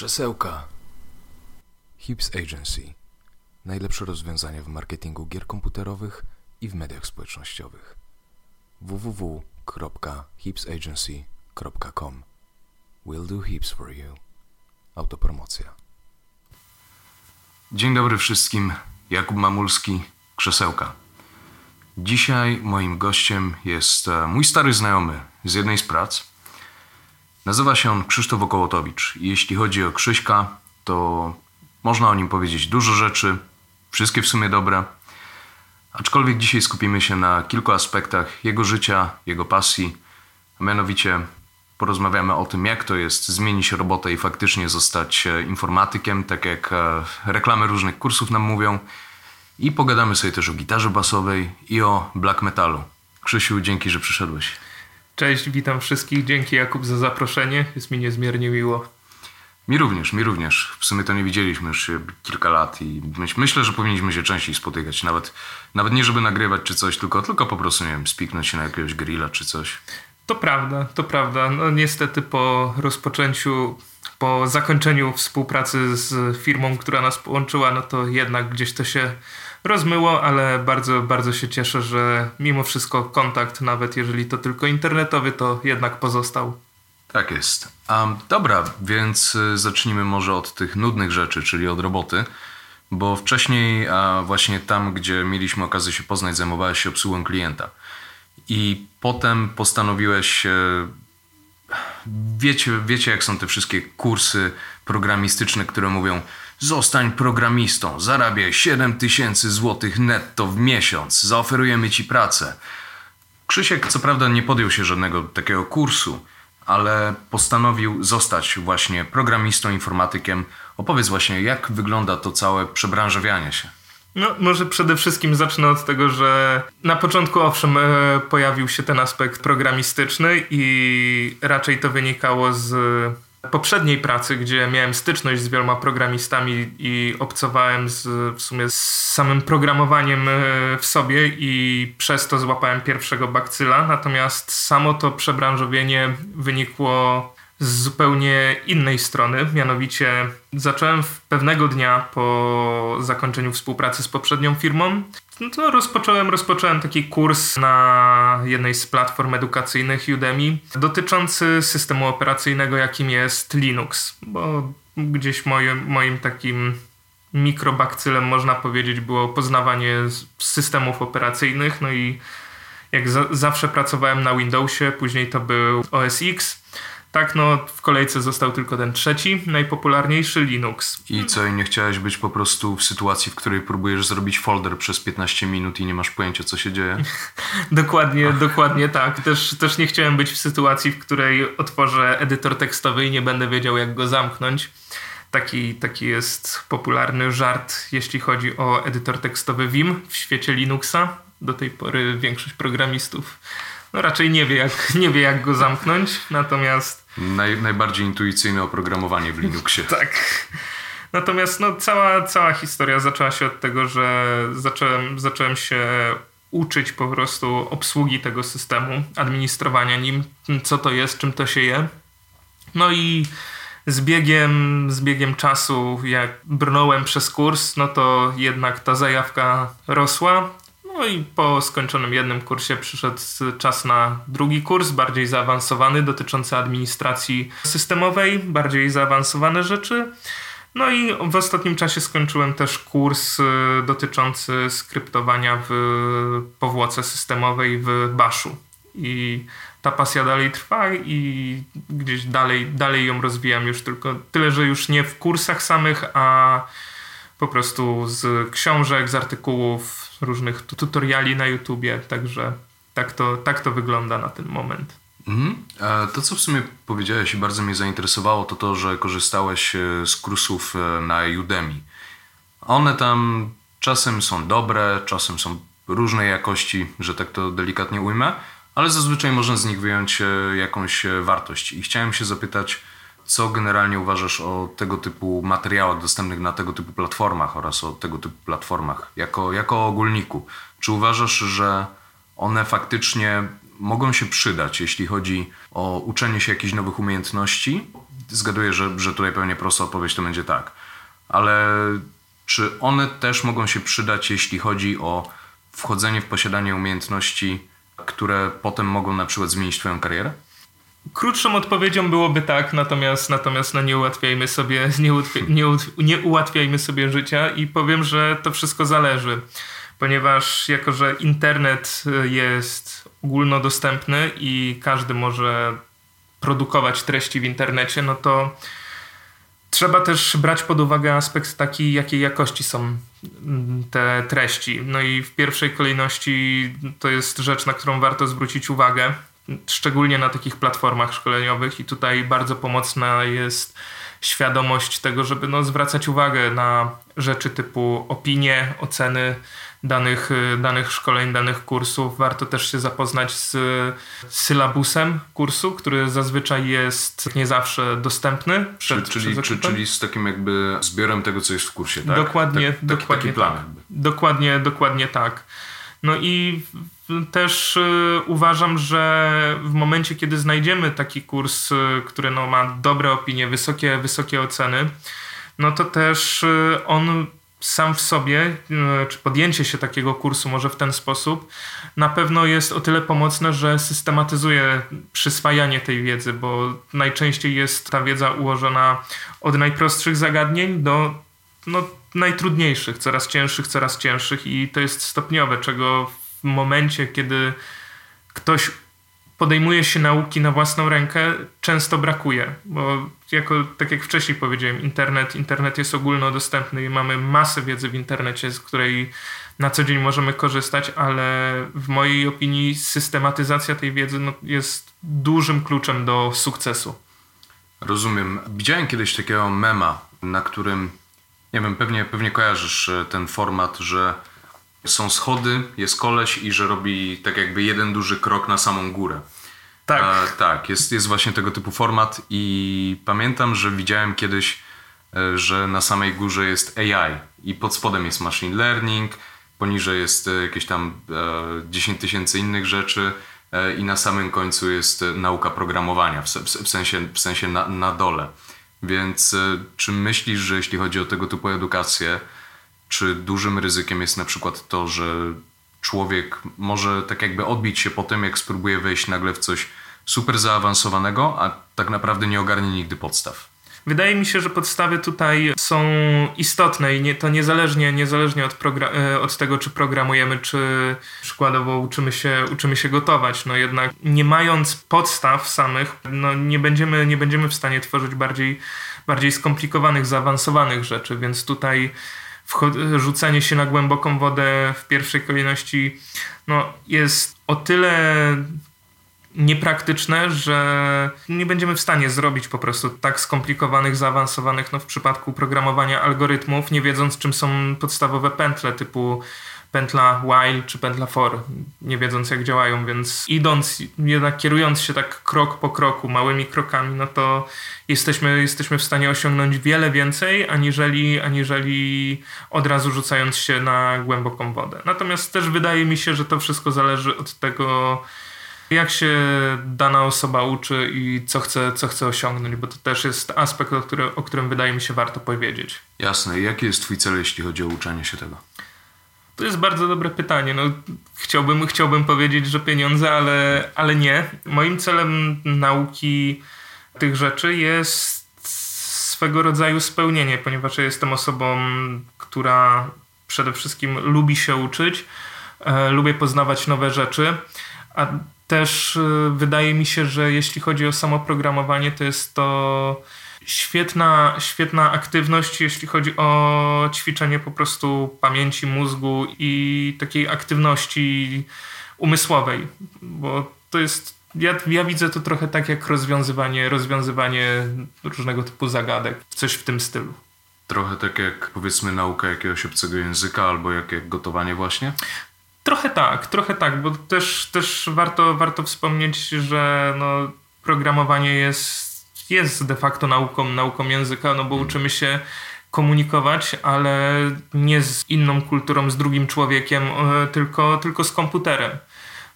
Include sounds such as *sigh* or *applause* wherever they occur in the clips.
Krzesełka. Hips Agency. Najlepsze rozwiązania w marketingu gier komputerowych i w mediach społecznościowych. www.hipsagency.com We'll do hips for you. Autopromocja. Dzień dobry wszystkim. Jakub Mamulski, Krzesełka. Dzisiaj moim gościem jest e, mój stary znajomy z jednej z prac. Nazywa się on Krzysztof Okołotowicz. Jeśli chodzi o Krzyśka, to można o nim powiedzieć dużo rzeczy, wszystkie w sumie dobre. Aczkolwiek dzisiaj skupimy się na kilku aspektach jego życia, jego pasji, a mianowicie porozmawiamy o tym, jak to jest zmienić robotę i faktycznie zostać e, informatykiem, tak jak e, reklamy różnych kursów nam mówią. I pogadamy sobie też o gitarze basowej i o black metalu. Krzysiu, dzięki, że przyszedłeś. Cześć, witam wszystkich. Dzięki Jakub za zaproszenie. Jest mi niezmiernie miło. Mi również, mi również. W sumie to nie widzieliśmy już kilka lat i myśl, myślę, że powinniśmy się częściej spotykać. Nawet, nawet nie żeby nagrywać czy coś, tylko, tylko po prostu, nie wiem, spiknąć się na jakiegoś grilla czy coś. To prawda, to prawda. No niestety po rozpoczęciu, po zakończeniu współpracy z firmą, która nas połączyła, no to jednak gdzieś to się rozmyło, ale bardzo, bardzo się cieszę, że mimo wszystko kontakt, nawet jeżeli to tylko internetowy, to jednak pozostał. Tak jest. Um, dobra, więc y, zacznijmy może od tych nudnych rzeczy, czyli od roboty. Bo wcześniej, a właśnie tam, gdzie mieliśmy okazję się poznać, zajmowałeś się obsługą klienta. I potem postanowiłeś. e, Wiecie, wiecie, jak są te wszystkie kursy programistyczne, które mówią: Zostań programistą, zarabiaj 7 tysięcy złotych netto w miesiąc, zaoferujemy ci pracę. Krzysiek, co prawda, nie podjął się żadnego takiego kursu, ale postanowił zostać właśnie programistą, informatykiem. Opowiedz właśnie, jak wygląda to całe przebranżowianie się. No, może przede wszystkim zacznę od tego, że na początku owszem e, pojawił się ten aspekt programistyczny i raczej to wynikało z poprzedniej pracy, gdzie miałem styczność z wieloma programistami i obcowałem z, w sumie z samym programowaniem e, w sobie i przez to złapałem pierwszego bakcyla. Natomiast samo to przebranżowienie wynikło z zupełnie innej strony. Mianowicie zacząłem pewnego dnia po zakończeniu współpracy z poprzednią firmą. No to rozpocząłem, rozpocząłem taki kurs na jednej z platform edukacyjnych Udemy dotyczący systemu operacyjnego, jakim jest Linux, bo gdzieś moim, moim takim mikrobakcylem można powiedzieć było poznawanie systemów operacyjnych, no i jak za, zawsze pracowałem na Windowsie, później to był OS X, tak, no w kolejce został tylko ten trzeci, najpopularniejszy Linux. I co, i nie chciałeś być po prostu w sytuacji, w której próbujesz zrobić folder przez 15 minut i nie masz pojęcia, co się dzieje? *laughs* dokładnie, dokładnie tak. Też, też nie chciałem być w sytuacji, w której otworzę edytor tekstowy i nie będę wiedział, jak go zamknąć. Taki, taki jest popularny żart, jeśli chodzi o edytor tekstowy Vim w świecie Linuxa. Do tej pory większość programistów no raczej nie wie, jak, nie wie, jak go zamknąć, natomiast... Naj, najbardziej intuicyjne oprogramowanie w Linuxie. *laughs* tak. Natomiast no, cała, cała historia zaczęła się od tego, że zacząłem, zacząłem się uczyć po prostu obsługi tego systemu, administrowania nim, co to jest, czym to się je. No i z biegiem, z biegiem czasu, jak brnąłem przez kurs, no to jednak ta zajawka rosła. No i po skończonym jednym kursie przyszedł czas na drugi kurs, bardziej zaawansowany, dotyczący administracji systemowej, bardziej zaawansowane rzeczy. No i w ostatnim czasie skończyłem też kurs y, dotyczący skryptowania w powłoce systemowej w Bashu. I ta pasja dalej trwa i gdzieś dalej, dalej ją rozwijam już tylko tyle, że już nie w kursach samych, a po prostu z książek, z artykułów, różnych tutoriali na YouTubie, także tak to, tak to wygląda na ten moment. Mhm. To, co w sumie powiedziałeś i bardzo mnie zainteresowało, to to, że korzystałeś e, z kursów e, na Udemy. One tam czasem są dobre, czasem są różnej jakości, że tak to delikatnie ujmę, ale zazwyczaj można z nich wyjąć e, jakąś wartość. I chciałem się zapytać, co generalnie uważasz o tego typu materiałach dostępnych na tego typu platformach oraz o tego typu platformach jako, jako ogólniku? Czy uważasz, że one faktycznie mogą się przydać, jeśli chodzi o uczenie się jakichś nowych umiejętności? Zgaduję, że, że tutaj pewnie prosta odpowiedź to będzie tak. Ale czy one też mogą się przydać, jeśli chodzi o wchodzenie w posiadanie umiejętności, które potem mogą na przykład zmienić Twoją karierę? Krótszą odpowiedzią byłoby tak, natomiast, natomiast no nie ułatwiajmy sobie, *laughs* nie, nie, nie ułatwiajmy sobie życia i powiem, że to wszystko zależy, ponieważ jako, że internet jest ogólnodostępny i każdy może produkować treści w internecie, no to trzeba też brać pod uwagę aspekt taki, jakiej jakości są te treści. No i w pierwszej kolejności to jest rzecz, na którą warto zwrócić uwagę szczególnie na takich platformach szkoleniowych i tutaj bardzo pomocna jest świadomość tego, żeby no, zwracać uwagę na rzeczy typu opinie, oceny danych, danych szkoleń, danych kursów. Warto też się zapoznać z sylabusem kursu, który zazwyczaj jest nie zawsze dostępny. Przed, czyli, przed czyli z takim jakby zbiorem tego, co jest w kursie, tak? Dokładnie, tak, dokładnie taki plan. Tak. Dokładnie, dokładnie tak. No i też y, uważam, że w momencie, kiedy znajdziemy taki kurs, y, który no, ma dobre opinie, wysokie, wysokie oceny, no to też y, on sam w sobie, czy podjęcie się takiego kursu może w ten sposób, na pewno jest o tyle pomocne, że systematyzuje przyswajanie tej wiedzy, bo najczęściej jest ta wiedza ułożona od najprostszych zagadnień do no, najtrudniejszych, coraz cięższych, coraz cięższych i to jest stopniowe, czego w momencie, kiedy ktoś podejmuje się nauki na własną rękę, często brakuje, bo jako, tak jak wcześniej powiedziałem, internet, internet jest ogólnodostępny i mamy masę wiedzy w internecie, z której na co dzień możemy korzystać, ale w mojej opinii systematyzacja tej wiedzy no, jest dużym kluczem do sukcesu. Rozumiem. Widziałem kiedyś takiego mema, na którym, nie wiem, pewnie, pewnie kojarzysz e, ten format, że są schody, jest koleś i że robi tak jakby jeden duży krok na samą górę. Tak. E, tak, jest, jest właśnie tego typu format i pamiętam, że widziałem kiedyś, e, że na samej górze jest AI i pod spodem jest machine learning, poniżej jest e, jakieś tam e, 10 tysięcy innych rzeczy e, i na samym końcu jest nauka programowania, w, w sensie, w sensie na, na dole. Więc e, czy myślisz, że jeśli chodzi o tego typu edukację, czy dużym ryzykiem jest na przykład to, że człowiek może tak jakby odbić się po tym, jak spróbuje wejść nagle w coś super zaawansowanego, a tak naprawdę nie ogarnie nigdy podstaw? Wydaje mi się, że podstawy tutaj są istotne i nie, to niezależnie, niezależnie od, e, od, tego, czy programujemy, czy przykładowo uczymy się, uczymy się gotować. No jednak nie mając podstaw samych, no nie będziemy, nie będziemy w stanie tworzyć bardziej, bardziej skomplikowanych, zaawansowanych rzeczy, więc tutaj rzucenie się na głęboką wodę w pierwszej kolejności no, jest o tyle niepraktyczne, że nie będziemy w stanie zrobić po prostu tak skomplikowanych, zaawansowanych, no w przypadku programowania algorytmów, nie wiedząc czym są podstawowe pętle typu pętla while czy pętla for, nie wiedząc jak działają, więc idąc, jednak kierując się tak krok po kroku, małymi krokami, no to jesteśmy, jesteśmy w stanie osiągnąć wiele więcej, aniżeli, aniżeli od razu rzucając się na głęboką wodę. Natomiast też wydaje mi się, że to wszystko zależy od tego, jak się dana osoba uczy i co chce, co chce osiągnąć, bo to też jest aspekt, o, o którym wydaje mi się warto powiedzieć. Jasne. Jaki jest twój cel, jeśli chodzi o uczenie się tego? To jest bardzo dobre pytanie. No, chciałbym, chciałbym powiedzieć, że pieniądze, ale, ale nie. Moim celem nauki tych rzeczy jest swego rodzaju spełnienie, ponieważ ja jestem osobą, która przede wszystkim lubi się uczyć, e, lubię poznawać nowe rzeczy, a też e, wydaje mi się, że jeśli chodzi o samo programowanie, to jest to świetna, świetna aktywność, jeśli chodzi o ćwiczenie po prostu pamięci mózgu i takiej aktywności umysłowej, bo to jest ja, ja widzę to trochę tak jak rozwiązywanie, rozwiązywanie różnego typu zagadek, coś w tym stylu. Trochę tak jak powiedzmy nauka jakiegoś obcego języka albo jak, jak gotowanie właśnie? Trochę tak, trochę tak, bo też, też warto, warto wspomnieć, że no, programowanie jest jest de facto nauką, nauką języka, no bo uczymy się komunikować, ale nie z inną kulturą, z drugim człowiekiem, e, tylko, tylko z komputerem.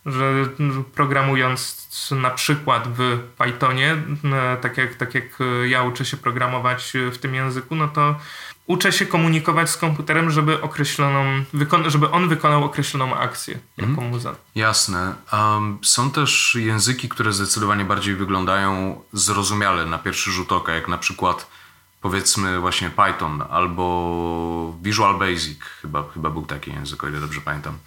że programując na przykład w Pythonie, tak jak, tak jak ja uczę się programować w tym języku, no to uczę się komunikować z komputerem, żeby określoną, żeby on wykonał określoną akcję, jaką mm. mu za. Jasne. Um, są też języki, które zdecydowanie bardziej wyglądają zrozumiale na pierwszy rzut oka, jak na przykład powiedzmy właśnie Python albo Visual Basic, chyba, chyba był taki język, o ile dobrze pamiętam,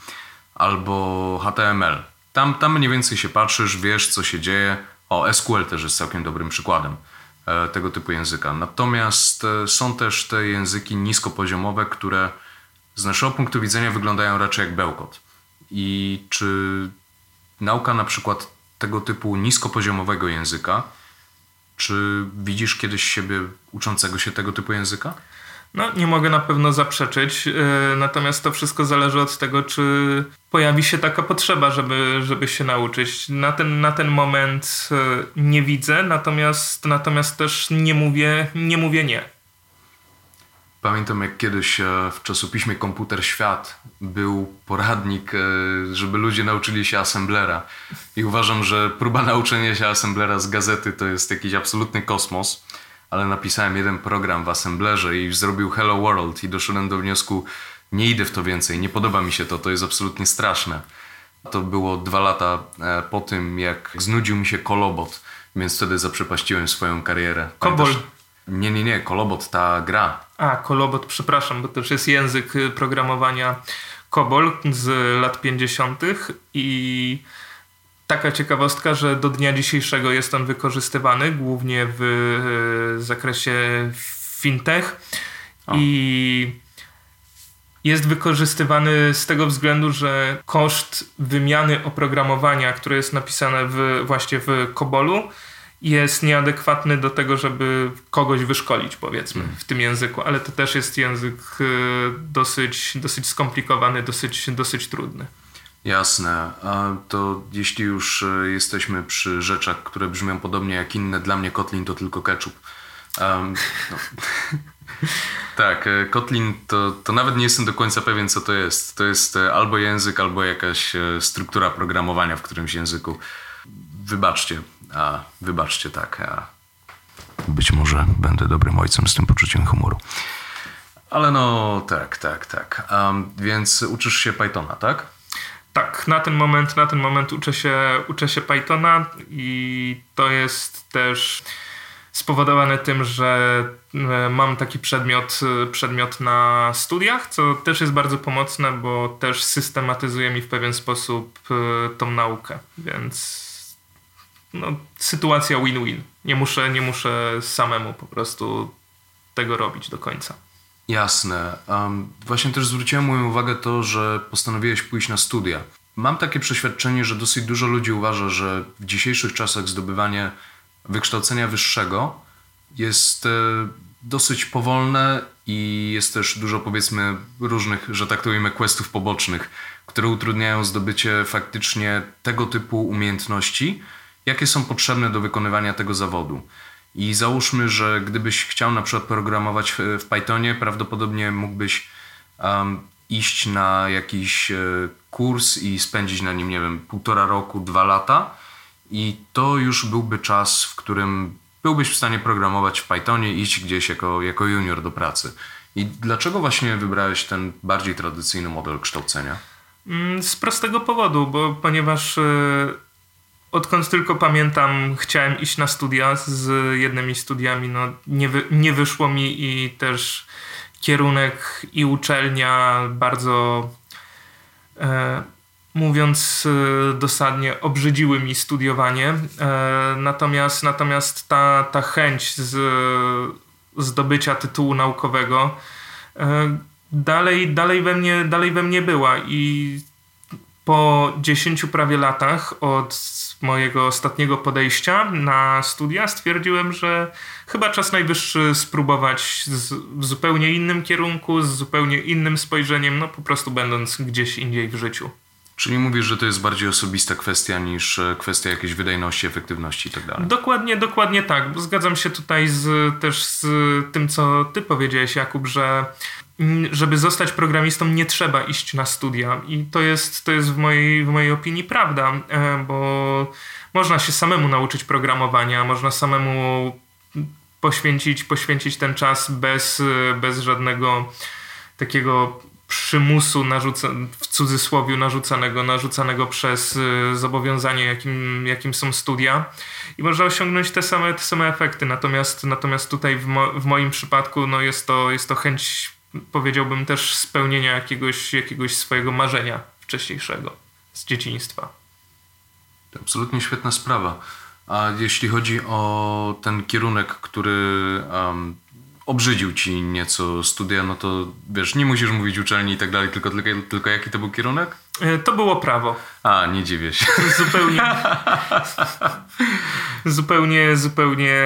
albo HTML. Tam, tam mniej więcej się patrzysz, wiesz co się dzieje. O, SQL też jest całkiem dobrym przykładem tego typu języka. Natomiast e, są też te języki niskopoziomowe, które z naszego punktu widzenia wyglądają raczej jak bełkot. I czy nauka na przykład tego typu niskopoziomowego języka czy widzisz kiedyś siebie uczącego się tego typu języka? No, nie mogę na pewno zaprzeczyć, yy, natomiast to wszystko zależy od tego, czy pojawi się taka potrzeba, żeby, żeby się nauczyć. Na ten, na ten moment yy, nie widzę, natomiast, natomiast też nie mówię, nie mówię nie. Pamiętam jak kiedyś e, w czasopiśmie Komputer Świat był poradnik, e, żeby ludzie nauczyli się assemblera. I uważam, że próba *laughs* nauczenia się assemblera z gazety to jest jakiś absolutny kosmos. Ale napisałem jeden program w assemblerze i zrobił Hello World i doszedłem do wniosku, nie idę w to więcej, nie podoba mi się to, to jest absolutnie straszne. To było dwa lata e, po tym, jak znudził mi się kolobot, więc wtedy zaprzepaściłem swoją karierę. Kobol. Nie, nie, nie, Kolobot, ta gra. A, Kolobot, przepraszam, bo to już jest język y, programowania COBOL z lat 50. i taka ciekawostka, że do dnia dzisiejszego jest on wykorzystywany głównie w y, zakresie fintech o. i jest wykorzystywany z tego względu, że koszt wymiany oprogramowania, które jest napisane w, właśnie w COBOLu, jest nieadekwatny do tego, żeby kogoś wyszkolić, powiedzmy, w tym języku, ale to też jest język y, dosyć, dosyć skomplikowany, dosyć, dosyć trudny. Jasne. A to jeśli już y, jesteśmy przy rzeczach, które brzmią podobnie jak inne, dla mnie Kotlin to tylko ketchup. Um, no. *laughs* tak, e, Kotlin to, to nawet nie jestem do końca pewien, co to jest. To jest e, albo język, albo jakaś e, struktura programowania w którymś języku. Wybaczcie, a, wybaczcie, tak. A, być może będę dobrym ojcem z tym poczuciem humoru. Ale no, tak, tak, tak. Um, więc uczysz się Pythona, tak? Tak, na ten moment, na ten moment uczę się, uczę się Pythona i to jest też spowodowane tym, że e, mam taki przedmiot, przedmiot na studiach, co też jest bardzo pomocne, bo też systematyzuje mi w pewien sposób e, tą naukę, więc no, sytuacja win-win. Nie muszę, nie muszę samemu po prostu tego robić do końca. Jasne. Um, właśnie też zwróciłem moją uwagę to, że postanowiłeś pójść na studia. Mam takie przeświadczenie, że dosyć dużo ludzi uważa, że w dzisiejszych czasach zdobywanie wykształcenia wyższego jest e, dosyć powolne i jest też dużo powiedzmy różnych, że tak to ujmę, questów pobocznych, które utrudniają zdobycie faktycznie tego typu umiejętności, jakie są potrzebne do wykonywania tego zawodu. I załóżmy, że gdybyś chciał na przykład programować w, Pythonie, prawdopodobnie mógłbyś um, iść na jakiś e, kurs i spędzić na nim, nie wiem, półtora roku, dwa lata. I to już byłby czas, w którym byłbyś w stanie programować w Pythonie iść gdzieś jako, jako junior do pracy. I dlaczego właśnie wybrałeś ten bardziej tradycyjny model kształcenia? Mm, z prostego powodu, bo ponieważ e, odkąd tylko pamiętam, chciałem iść na studia z jednymi studiami, no nie, wy, nie wyszło mi i też kierunek i uczelnia bardzo e, mówiąc e, dosadnie obrzydziły mi studiowanie. E, natomiast natomiast ta, ta chęć z zdobycia tytułu naukowego e, dalej, dalej, we mnie, dalej we mnie była i po 10 prawie latach od mojego ostatniego podejścia na studia stwierdziłem, że chyba czas najwyższy spróbować z, w zupełnie innym kierunku, z zupełnie innym spojrzeniem, no po prostu będąc gdzieś indziej w życiu. Czyli mówisz, że to jest bardziej osobista kwestia niż e, kwestia jakiejś wydajności, efektywności i tak. Dokładnie, dokładnie tak. Zgadzam się tutaj z, też z tym, co ty powiedziałeś, Jakub, że żeby zostać programistą, nie trzeba iść na studia. I to jest, to jest w, mojej, w mojej opinii prawda, e, bo można się samemu nauczyć programowania, można samemu poświęcić, poświęcić ten czas bez, bez żadnego takiego przymusu narzuca, w cudzysłowie narzucanego, narzucanego przez y, zobowiązanie, jakim, jakim są studia i można osiągnąć te same, te same efekty. Natomiast, natomiast tutaj w, mo, w moim przypadku no jest, to, jest to chęć, powiedziałbym też spełnienia jakiegoś, jakiegoś swojego marzenia wcześniejszego z dzieciństwa. Absolutnie świetna sprawa. A jeśli chodzi o ten kierunek, który um, obrzydził ci nieco studia, no to wiesz, nie musisz mówić uczelni i tak dalej, tylko, tylko, tylko jaki to był kierunek? E, to było prawo. A, nie dziwię się. *laughs* Zupełnie. zupełnie, zupełnie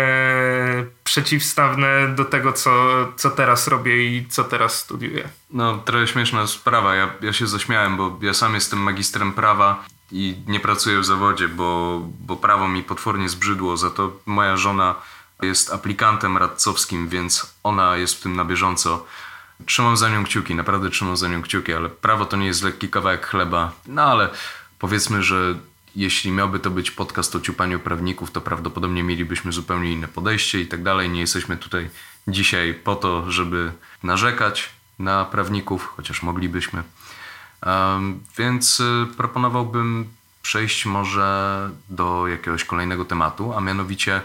przeciwstawne do tego, co, co teraz robię i co teraz studiuję. No, trochę śmieszna sprawa. Ja, ja się zaśmiałem, bo ja sam jestem magistrem prawa i nie pracuję w zawodzie, bo, bo prawo mi potwornie zbrzydło. Za to moja żona jest aplikantem radcowskim, więc ona jest w tym na bieżąco. Trzymam za nią kciuki, naprawdę trzymam za nią kciuki, ale prawo to nie jest lekki kawałek chleba. No ale powiedzmy, że jeśli miałby to być podcast o ciupaniu prawników, to prawdopodobnie mielibyśmy zupełnie inne podejście i tak dalej. Nie jesteśmy tutaj dzisiaj po to, żeby narzekać na prawników, chociaż moglibyśmy. Więc y, proponowałbym przejść może do jakiegoś kolejnego tematu, a mianowicie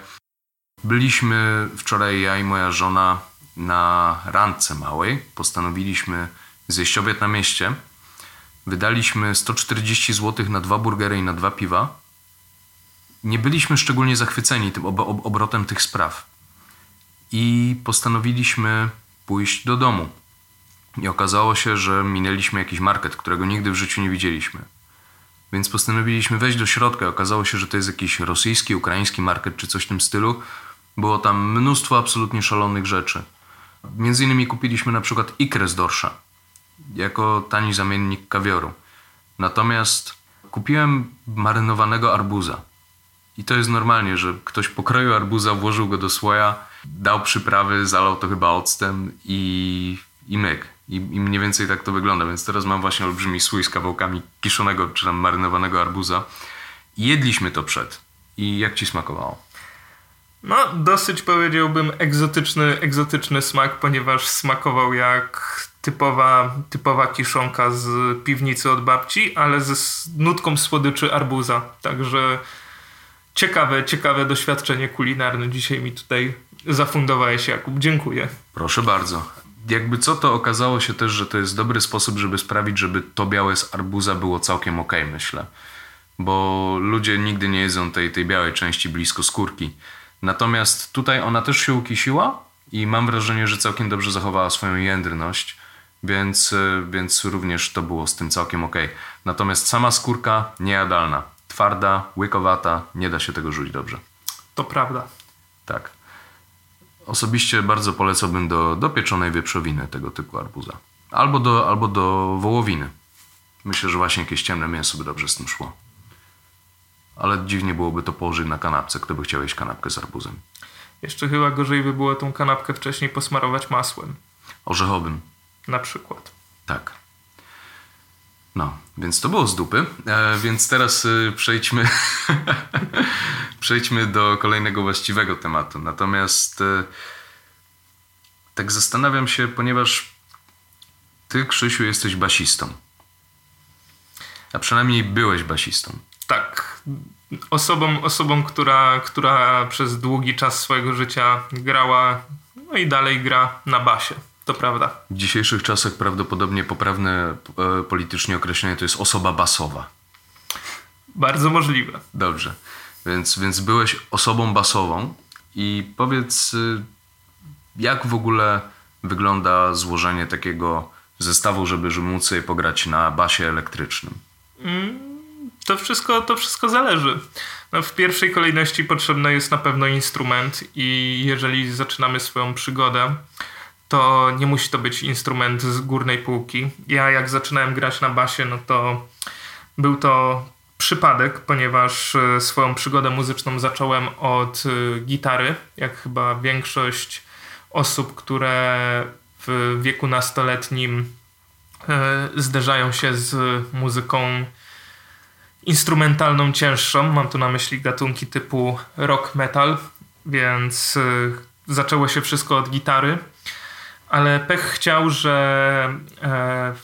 Byliśmy wczoraj ja i moja żona na randce małej. Postanowiliśmy zjeść obiad na mieście. Wydaliśmy 140 zł na dwa burgery i na dwa piwa. Nie byliśmy szczególnie zachwyceni tym ob obrotem tych spraw. I postanowiliśmy pójść do domu. I okazało się, że minęliśmy jakiś market, którego nigdy w życiu nie widzieliśmy. Więc postanowiliśmy wejść do środka. Okazało się, że to jest jakiś rosyjski, ukraiński market czy coś w tym stylu. Było tam mnóstwo absolutnie szalonych rzeczy. Między innymi kupiliśmy na przykład ikrę z dorsza jako tani zamiennik kawioru. Natomiast kupiłem marynowanego arbuza. I to jest normalnie, że ktoś pokroił arbuza, włożył go do słoja, dał przyprawy, zalał to chyba octem i, i myk. I, I mniej więcej tak to wygląda. Więc teraz mam właśnie olbrzymi słój z kawałkami kiszonego czy tam marynowanego arbuza. I jedliśmy to przed. I jak ci smakowało? No, dosyć powiedziałbym egzotyczny, egzotyczny smak, ponieważ smakował jak typowa, typowa kiszonka z piwnicy od babci, ale ze nutką słodyczy arbuza. Także ciekawe, ciekawe doświadczenie kulinarne dzisiaj mi tutaj zafundowałeś, Jakub. Dziękuję. Proszę bardzo. Jakby co, to okazało się też, że to jest dobry sposób, żeby sprawić, żeby to białe z arbuza było całkiem ok, myślę. Bo ludzie nigdy nie jedzą tej, tej białej części blisko skórki. Natomiast tutaj ona też się ukisiła i mam wrażenie, że całkiem dobrze zachowała swoją jędrność, więc, e, więc również to było z tym całkiem ok. Natomiast sama skórka niejadalna, twarda, łykowata, nie da się tego rzuć dobrze. To prawda. Tak. Osobiście bardzo polecałbym do, do pieczonej wieprzowiny tego typu arbuza. Albo do, albo do wołowiny. Myślę, że właśnie jakieś ciemne mięso by dobrze z tym szło ale dziwnie byłoby to położyć na kanapce. Kto by chciał jeść kanapkę z arbuzem? Jeszcze chyba gorzej by było tą kanapkę wcześniej posmarować masłem. Orzechowym. Na przykład. Tak. No, więc to było z dupy. E, więc teraz y, przejdźmy, *laughs* przejdźmy do kolejnego właściwego tematu. Natomiast y, tak zastanawiam się, ponieważ ty, Krzysiu, jesteś basistą. A przynajmniej byłeś basistą. Tak. Osobą, osobą która, która przez długi czas swojego życia grała, no i dalej gra na basie. To prawda. W dzisiejszych czasach prawdopodobnie poprawne e, politycznie określenie to jest osoba basowa. Bardzo możliwe. Dobrze. Więc, więc byłeś osobą basową i powiedz, y, jak w ogóle wygląda złożenie takiego zestawu, żeby, żeby móc sobie pograć na basie elektrycznym? Mm to wszystko, to wszystko zależy. No, w pierwszej kolejności potrzebny jest na pewno instrument i jeżeli zaczynamy swoją przygodę, to nie musi to być instrument z górnej półki. Ja jak zaczynałem grać na basie, no to był to przypadek, ponieważ e, swoją przygodę muzyczną zacząłem od e, gitary, jak chyba większość osób, które w wieku nastoletnim e, zderzają się z muzyką instrumentalną cięższą. Mam tu na myśli gatunki typu rock metal, więc e, zaczęło się wszystko od gitary. Ale pech chciał, że e,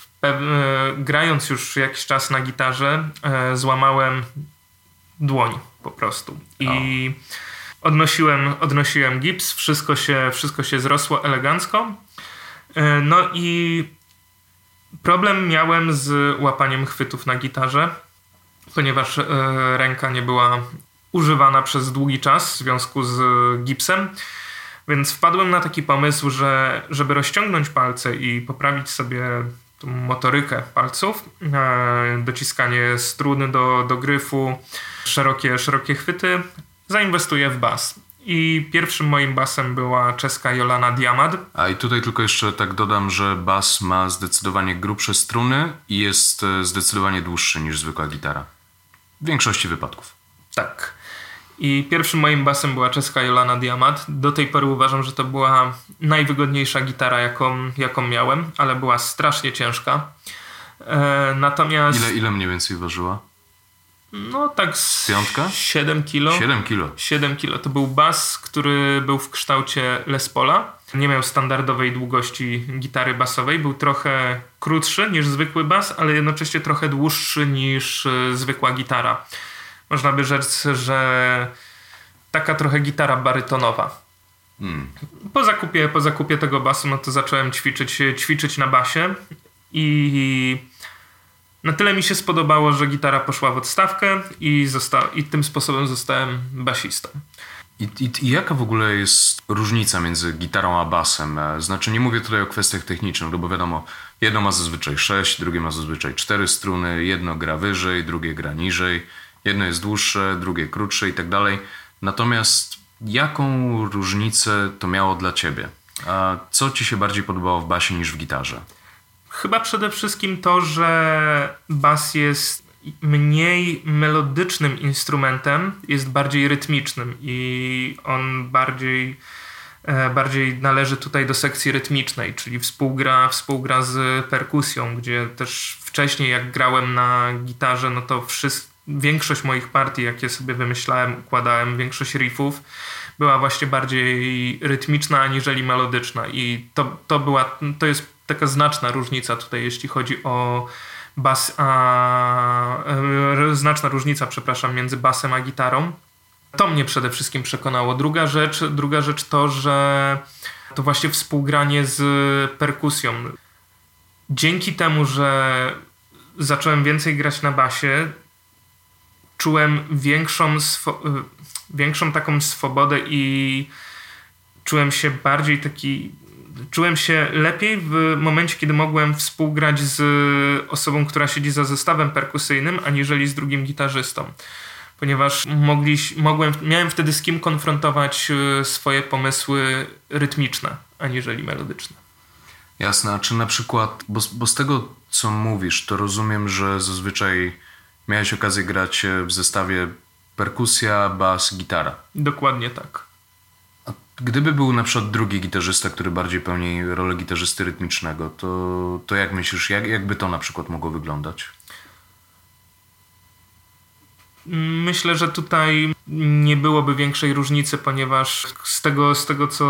grając już jakiś czas na gitarze, złamałem dłoń po prostu. I odnosiłem, odnosiłem gips, wszystko się, wszystko się zrosło elegancko. E, no i problem miałem z łapaniem chwytów na gitarze, ponieważ e, ręka nie była używana przez długi czas w związku z gipsem. Więc wpadłem na taki pomysł, że żeby rozciągnąć palce i poprawić sobie motorykę palców, e, dociskanie struny do, do gryfu, szerokie, szerokie chwyty, zainwestuję w bas. I pierwszym moim basem była czeska Jolana Diamad. A i tutaj tylko jeszcze tak dodam, że bas ma zdecydowanie grubsze struny i jest e, zdecydowanie dłuższy niż zwykła gitara. W większości wypadków. Tak. I pierwszym moim basem była czeska Jolana Diamad. Do tej pory uważam, że to była najwygodniejsza gitara, jaką, jaką miałem, ale była strasznie ciężka. E, natomiast. Ile, ile mniej więcej ważyła? No tak z Piątka? 7 kilo. 7 kilo. 7 kilo. To był bas, który był w kształcie Les Paula. Nie miał standardowej długości gitary basowej. Był trochę krótszy niż zwykły bas, ale jednocześnie trochę dłuższy niż e, zwykła gitara. Można by rzec, że taka trochę gitara barytonowa. Hmm. Po, zakupie, po zakupie tego basu, no to zacząłem ćwiczyć, ćwiczyć na basie i na tyle mi się spodobało, że gitara poszła w odstawkę i, zosta- i tym sposobem zostałem basistą. I, i, I, jaka w ogóle jest różnica między gitarą a basem? E, znaczy, nie mówię tutaj o kwestiach technicznych, no bo wiadomo, jedno ma zazwyczaj 6, drugie ma zazwyczaj 4 struny, jedno gra wyżej, drugie gra niżej, jedno jest dłuższe, drugie krótsze i tak dalej. Natomiast jaką różnicę to miało dla ciebie? A co ci się bardziej podobało w basie niż w gitarze? Chyba przede wszystkim to, że bas jest mniej melodycznym instrumentem, jest bardziej rytmicznym i on bardziej, e, bardziej należy tutaj do sekcji rytmicznej, czyli współgra, współgra z perkusją, gdzie też wcześniej jak grałem na gitarze, no to wszystko większość moich partii, jakie sobie wymyślałem, układałem, większość riffów była właśnie bardziej rytmiczna aniżeli melodyczna i to, to była, to jest taka znaczna różnica tutaj, jeśli chodzi o bas, a, e, znaczna różnica, przepraszam, między basem a gitarą. To mnie przede wszystkim przekonało. Druga rzecz, druga rzecz to, że to właśnie współgranie z perkusją. Dzięki temu, że zacząłem więcej grać na basie, czułem większą, większą taką swobodę i czułem się bardziej taki czułem się lepiej w momencie, kiedy mogłem współgrać z osobą, która siedzi za zestawem perkusyjnym, aniżeli z drugim gitarzystą. Ponieważ mogli, mogłem, miałem wtedy z kim konfrontować e, swoje pomysły rytmiczne, aniżeli melodyczne. Jasne, a czy na przykład, bo, bo z tego co mówisz, to rozumiem, że zazwyczaj miałeś okazję grać w zestawie perkusja, bas, gitara. Dokładnie tak. Gdyby był na przykład drugi gitarzysta, który bardziej pełni rolę gitarzysty rytmicznego, to, to jak myślisz, jak, jakby to na przykład mogło wyglądać? Myślę, że tutaj nie byłoby większej różnicy, ponieważ z tego, z tego co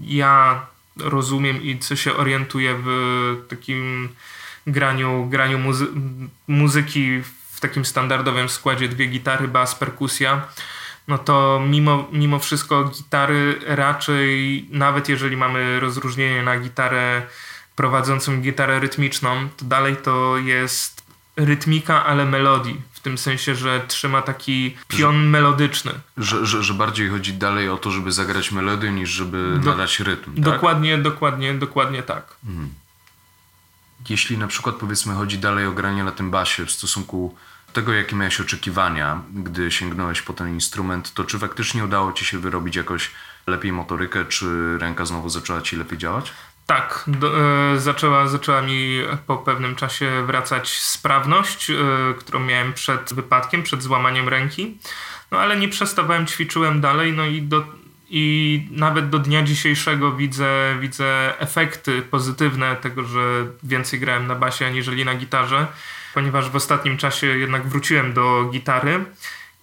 ja rozumiem i co się orientuję w takim graniu, graniu muzy muzyki w takim standardowym składzie dwie gitary, bas, perkusja, no to mimo, mimo wszystko gitary raczej, nawet jeżeli mamy rozróżnienie na gitarę prowadzącą gitarę rytmiczną, to dalej to jest rytmika, ale melodii. W tym sensie, że trzyma taki pion że, melodyczny. Że, że, że, bardziej chodzi dalej o to, żeby zagrać melodię, niż żeby Do, nadać rytm. Tak? Dokładnie, dokładnie, dokładnie tak. Mhm. Jeśli na przykład powiedzmy chodzi dalej o granie na tym basie w stosunku tego, jakie miałeś oczekiwania, gdy sięgnąłeś po ten instrument, to czy faktycznie udało ci się wyrobić jakoś lepiej motorykę, czy ręka znowu zaczęła ci lepiej działać? Tak, do, e, zaczęła, zaczęła mi po pewnym czasie wracać sprawność, e, którą miałem przed wypadkiem, przed złamaniem ręki. No ale nie przestawałem, ćwiczyłem dalej, no i do, i nawet do dnia dzisiejszego widzę, widzę efekty pozytywne tego, że więcej grałem na basie aniżeli na gitarze, ponieważ w ostatnim czasie jednak wróciłem do gitary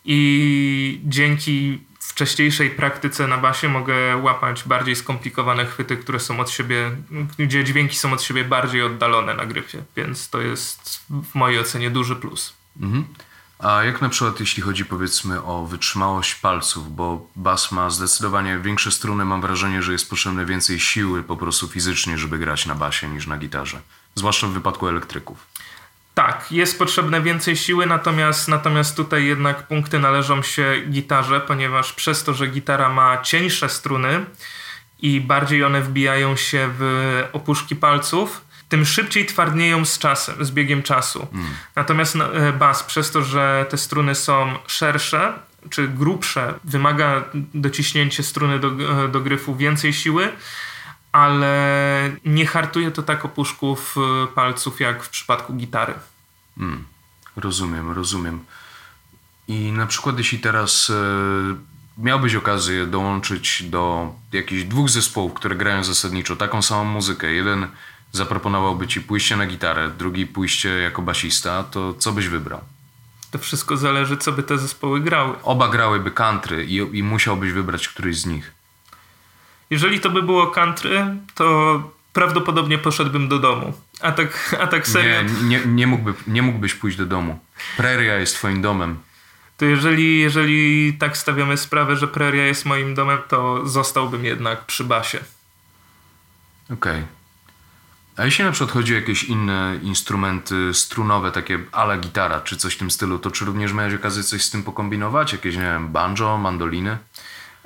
i dzięki wcześniejszej praktyce na basie mogę łapać bardziej skomplikowane chwyty, które są od siebie, gdzie dźwięki są od siebie bardziej oddalone na gryfie, więc to jest w mojej ocenie duży plus. Mhm. A jak na przykład jeśli chodzi powiedzmy o wytrzymałość palców, bo bas ma zdecydowanie większe struny, mam wrażenie, że jest potrzebne więcej siły po prostu fizycznie, żeby grać na basie niż na gitarze. Zwłaszcza w wypadku elektryków. Tak, jest potrzebne więcej siły, natomiast, natomiast tutaj jednak punkty należą się gitarze, ponieważ przez to, że gitara ma cieńsze struny i bardziej one wbijają się w opuszki palców, tym szybciej twardnieją z czasem, z biegiem czasu. Mm. Natomiast no, e, bas, przez to, że te struny są szersze czy grubsze, wymaga dociśnięcie struny do, e, do gryfu więcej siły, ale nie hartuje to tak opuszków e, palców jak w przypadku gitary. Mm. Rozumiem, rozumiem. I na przykład jeśli teraz e, miałbyś okazję dołączyć do jakichś dwóch zespołów, które grają zasadniczo taką samą muzykę, jeden zaproponowałby ci pójście na gitarę, drugi pójście jako basista, to co byś wybrał? To wszystko zależy, co by te zespoły grały. Oba grałyby country i, i musiałbyś wybrać któryś z nich. Jeżeli to by było country, to prawdopodobnie poszedłbym do domu. A tak, a tak serio. Nie, nie, nie, mógłby, nie mógłbyś pójść do domu. Preria jest twoim domem. To jeżeli, jeżeli tak stawiamy sprawę, że preria jest moim domem, to zostałbym jednak przy basie. Okej. Okay. A jeśli na przykład chodzi o jakieś inne instrumenty strunowe, takie ala gitara, czy coś w tym stylu, to czy również miałeś okazję coś z tym pokombinować? Jakieś, nie wiem, banjo, mandoliny?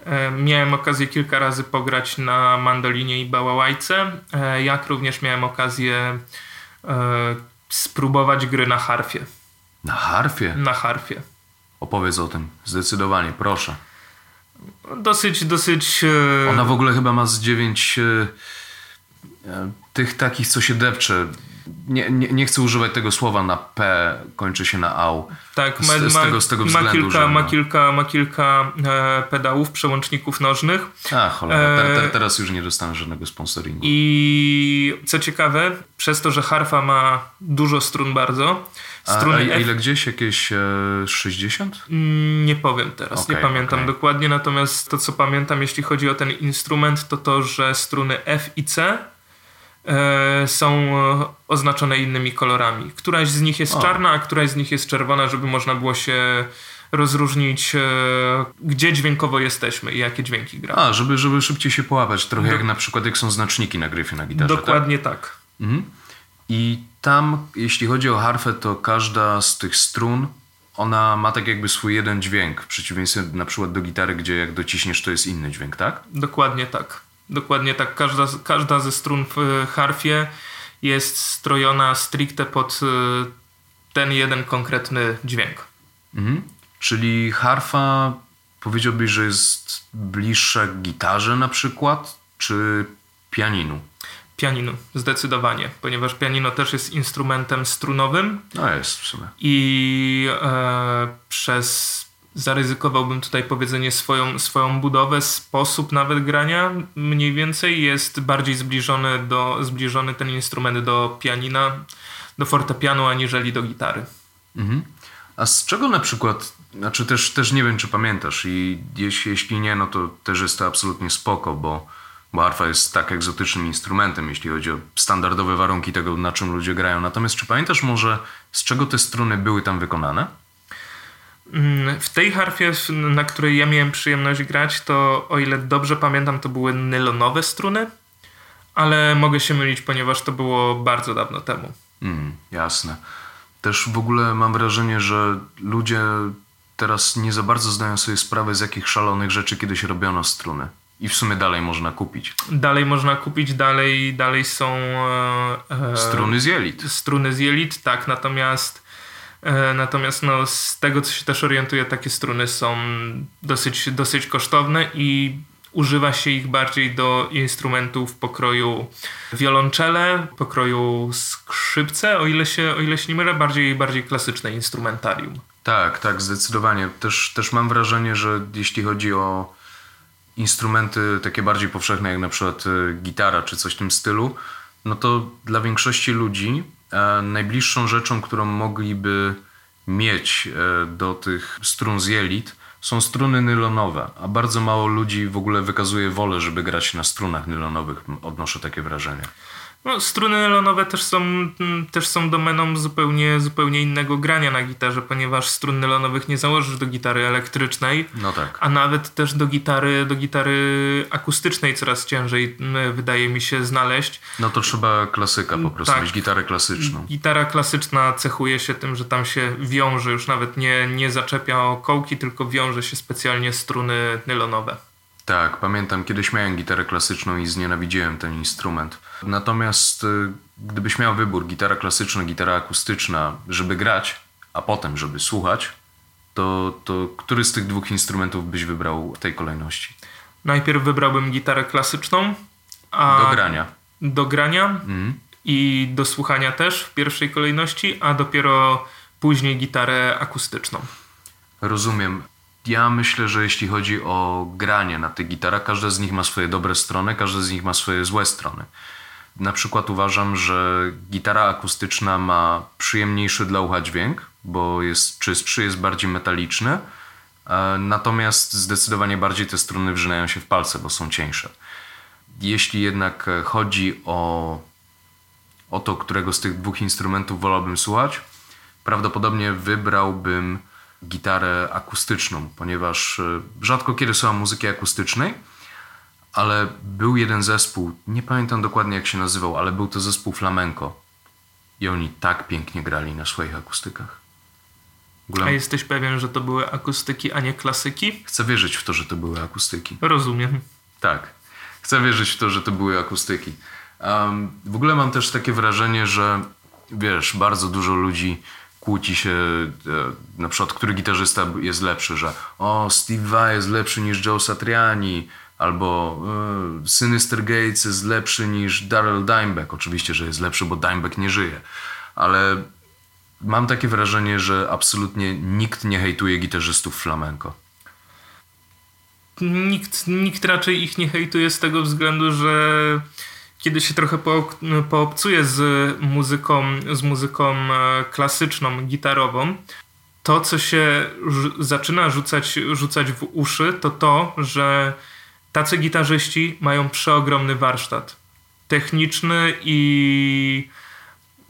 E, miałem okazję kilka razy pograć na mandolinie i bałałajce, e, jak również miałem okazję e, spróbować gry na harfie. Na harfie? Na harfie. Opowiedz o tym, zdecydowanie, proszę. Dosyć, dosyć... Ona w ogóle chyba ma z dziewięć tych takich, co się depcze. Nie, nie, nie, chcę używać tego słowa na P, kończy się na AU. Tak, ma, z, z tego, z tego ma, względu, kilka, że, no. ma kilka, ma kilka e, pedałów, przełączników nożnych. A, cholera, e, te, teraz już nie dostanę żadnego sponsoringu. I co ciekawe, przez to, że harfa ma dużo strun bardzo, Struny a, a, ile gdzieś? Jakieś e, 60? Mm, nie powiem teraz, okay, nie pamiętam okay. dokładnie, natomiast to co pamiętam jeśli chodzi o ten instrument to to, że struny F i C są e, oznaczone innymi kolorami. Któraś z nich jest o. czarna, a któraś z nich jest czerwona, żeby można było się rozróżnić, e, gdzie dźwiękowo jesteśmy i jakie dźwięki gramy. A, żeby, żeby szybciej się połapać, trochę Do... jak na przykład jak są znaczniki na gryfie na gitarze. Dokładnie tak. tak. Mhm. I tam, jeśli chodzi o harfę, to każda z tych strun, ona ma tak jakby swój jeden dźwięk, w przeciwieństwie na przykład do gitary, gdzie jak dociśniesz, to jest inny dźwięk, tak? Dokładnie tak. Dokładnie tak. Każda, każda ze strun w harfie jest strojona stricte pod y, ten jeden konkretny dźwięk. Mhm. Czyli harfa powiedziałbyś, że jest bliższa gitarze na przykład, czy pianinu? Pianinu, zdecydowanie, ponieważ pianino też jest instrumentem strunowym. No jest w sumie. I e, przez zaryzykowałbym tutaj powiedzenie swoją, swoją budowę, sposób nawet grania mniej więcej jest bardziej zbliżony, do, zbliżony ten instrument do pianina, do fortepianu, aniżeli do gitary. Mhm. A z czego na przykład, znaczy też, też nie wiem, czy pamiętasz i jeśli, jeśli nie, no to też jest to absolutnie spoko, bo, bo arfa jest tak egzotycznym instrumentem, jeśli chodzi o standardowe warunki tego, na czym ludzie grają. Natomiast czy pamiętasz może, z czego te struny były tam wykonane? Mm, w tej harfie, na której ja miałem przyjemność grać, to o ile dobrze pamiętam, to były nylonowe struny, ale mogę się mylić, ponieważ to było bardzo dawno temu. Mm, jasne. Też w ogóle mam wrażenie, że ludzie teraz nie za bardzo zdają sobie sprawę, z jakich szalonych rzeczy kiedyś robiono struny. I w sumie dalej można kupić. Dalej można kupić, dalej, dalej są. E, e struny z jelit. Struny z jelit, tak. Natomiast natomiast no, z tego, co się też orientuję, takie struny są dosyć, dosyć kosztowne i używa się ich bardziej do instrumentów pokroju wiolonczele, pokroju skrzypce, o ile się, o ile się nie mylę, bardziej, bardziej klasyczne instrumentarium. Tak, tak, zdecydowanie. Też, też mam wrażenie, że jeśli chodzi o instrumenty takie bardziej powszechne, jak na przykład e, gitara czy coś w tym stylu, no to dla większości ludzi e, najbliższą rzeczą, którą mogliby mieć e, do tych strun z jelit, są struny nylonowe, a bardzo mało ludzi w ogóle wykazuje wolę, żeby grać na strunach nylonowych. Odnoszę takie wrażenie. No, struny nylonowe też są, mm, też są domeną zupełnie, zupełnie innego grania na gitarze, ponieważ strun nylonowych nie założysz do gitary elektrycznej, No tak. a nawet też do gitary, do gitary akustycznej coraz ciężej mm, wydaje mi się znaleźć. No to trzeba klasyka po prostu, Tak. mieć gitarę klasyczną. Gitara klasyczna cechuje się tym, że tam się wiąże, już nawet nie, nie zaczepia o kołki, tylko wiąże się specjalnie struny nylonowe. Tak, pamiętam, kiedyś miałem gitarę klasyczną i znienawidziłem ten instrument. Natomiast y, gdybyś miał wybór, gitara klasyczna, gitara akustyczna, żeby grać, a potem, żeby słuchać, to, to który z tych dwóch instrumentów byś wybrał w tej kolejności? Najpierw wybrałbym gitarę klasyczną, a Do grania. do grania Mhm. i do słuchania też w pierwszej kolejności, a dopiero później gitarę akustyczną. Rozumiem. Ja myślę, że jeśli chodzi o granie na tych gitarach, każda z nich ma swoje dobre strony, każda z nich ma swoje złe strony. Na przykład uważam, że gitara akustyczna ma przyjemniejszy dla ucha dźwięk, bo jest czystszy, jest bardziej metaliczny, e, natomiast zdecydowanie bardziej te struny wrzynają się w palce, bo są cieńsze. Jeśli jednak chodzi o, o to, którego z tych dwóch instrumentów wolałbym słuchać, prawdopodobnie wybrałbym gitarę akustyczną, ponieważ e, rzadko kiedy słucham muzyki akustycznej, ale był jeden zespół, nie pamiętam dokładnie jak się nazywał, ale był to zespół flamenco i oni tak pięknie grali na swoich akustykach. Ogóle A jesteś pewien, że to były akustyki, a nie klasyki? chcę wierzyć w to, że to były akustyki. Rozumiem. Tak. Chcę wierzyć w to, że to były akustyki. Um, w ogóle mam też takie wrażenie, że wiesz, bardzo dużo ludzi kłóci się, e, na przykład, który gitarzysta jest lepszy, że o, Steve Vai jest lepszy niż Joe Satriani, albo e, Sinister Gates jest lepszy niż Daryl Dimebag. Oczywiście, że jest lepszy, bo Dimebag nie żyje, ale mam takie wrażenie, że absolutnie nikt nie hejtuje gitarzystów flamenco. Nikt, nikt raczej ich nie hejtuje z tego względu, że kiedy się trochę po, poobcuje z muzyką, z muzyką e, klasyczną, gitarową, to co się zaczyna rzucać, rzucać w uszy, to to, że tacy gitarzyści mają przeogromny warsztat techniczny i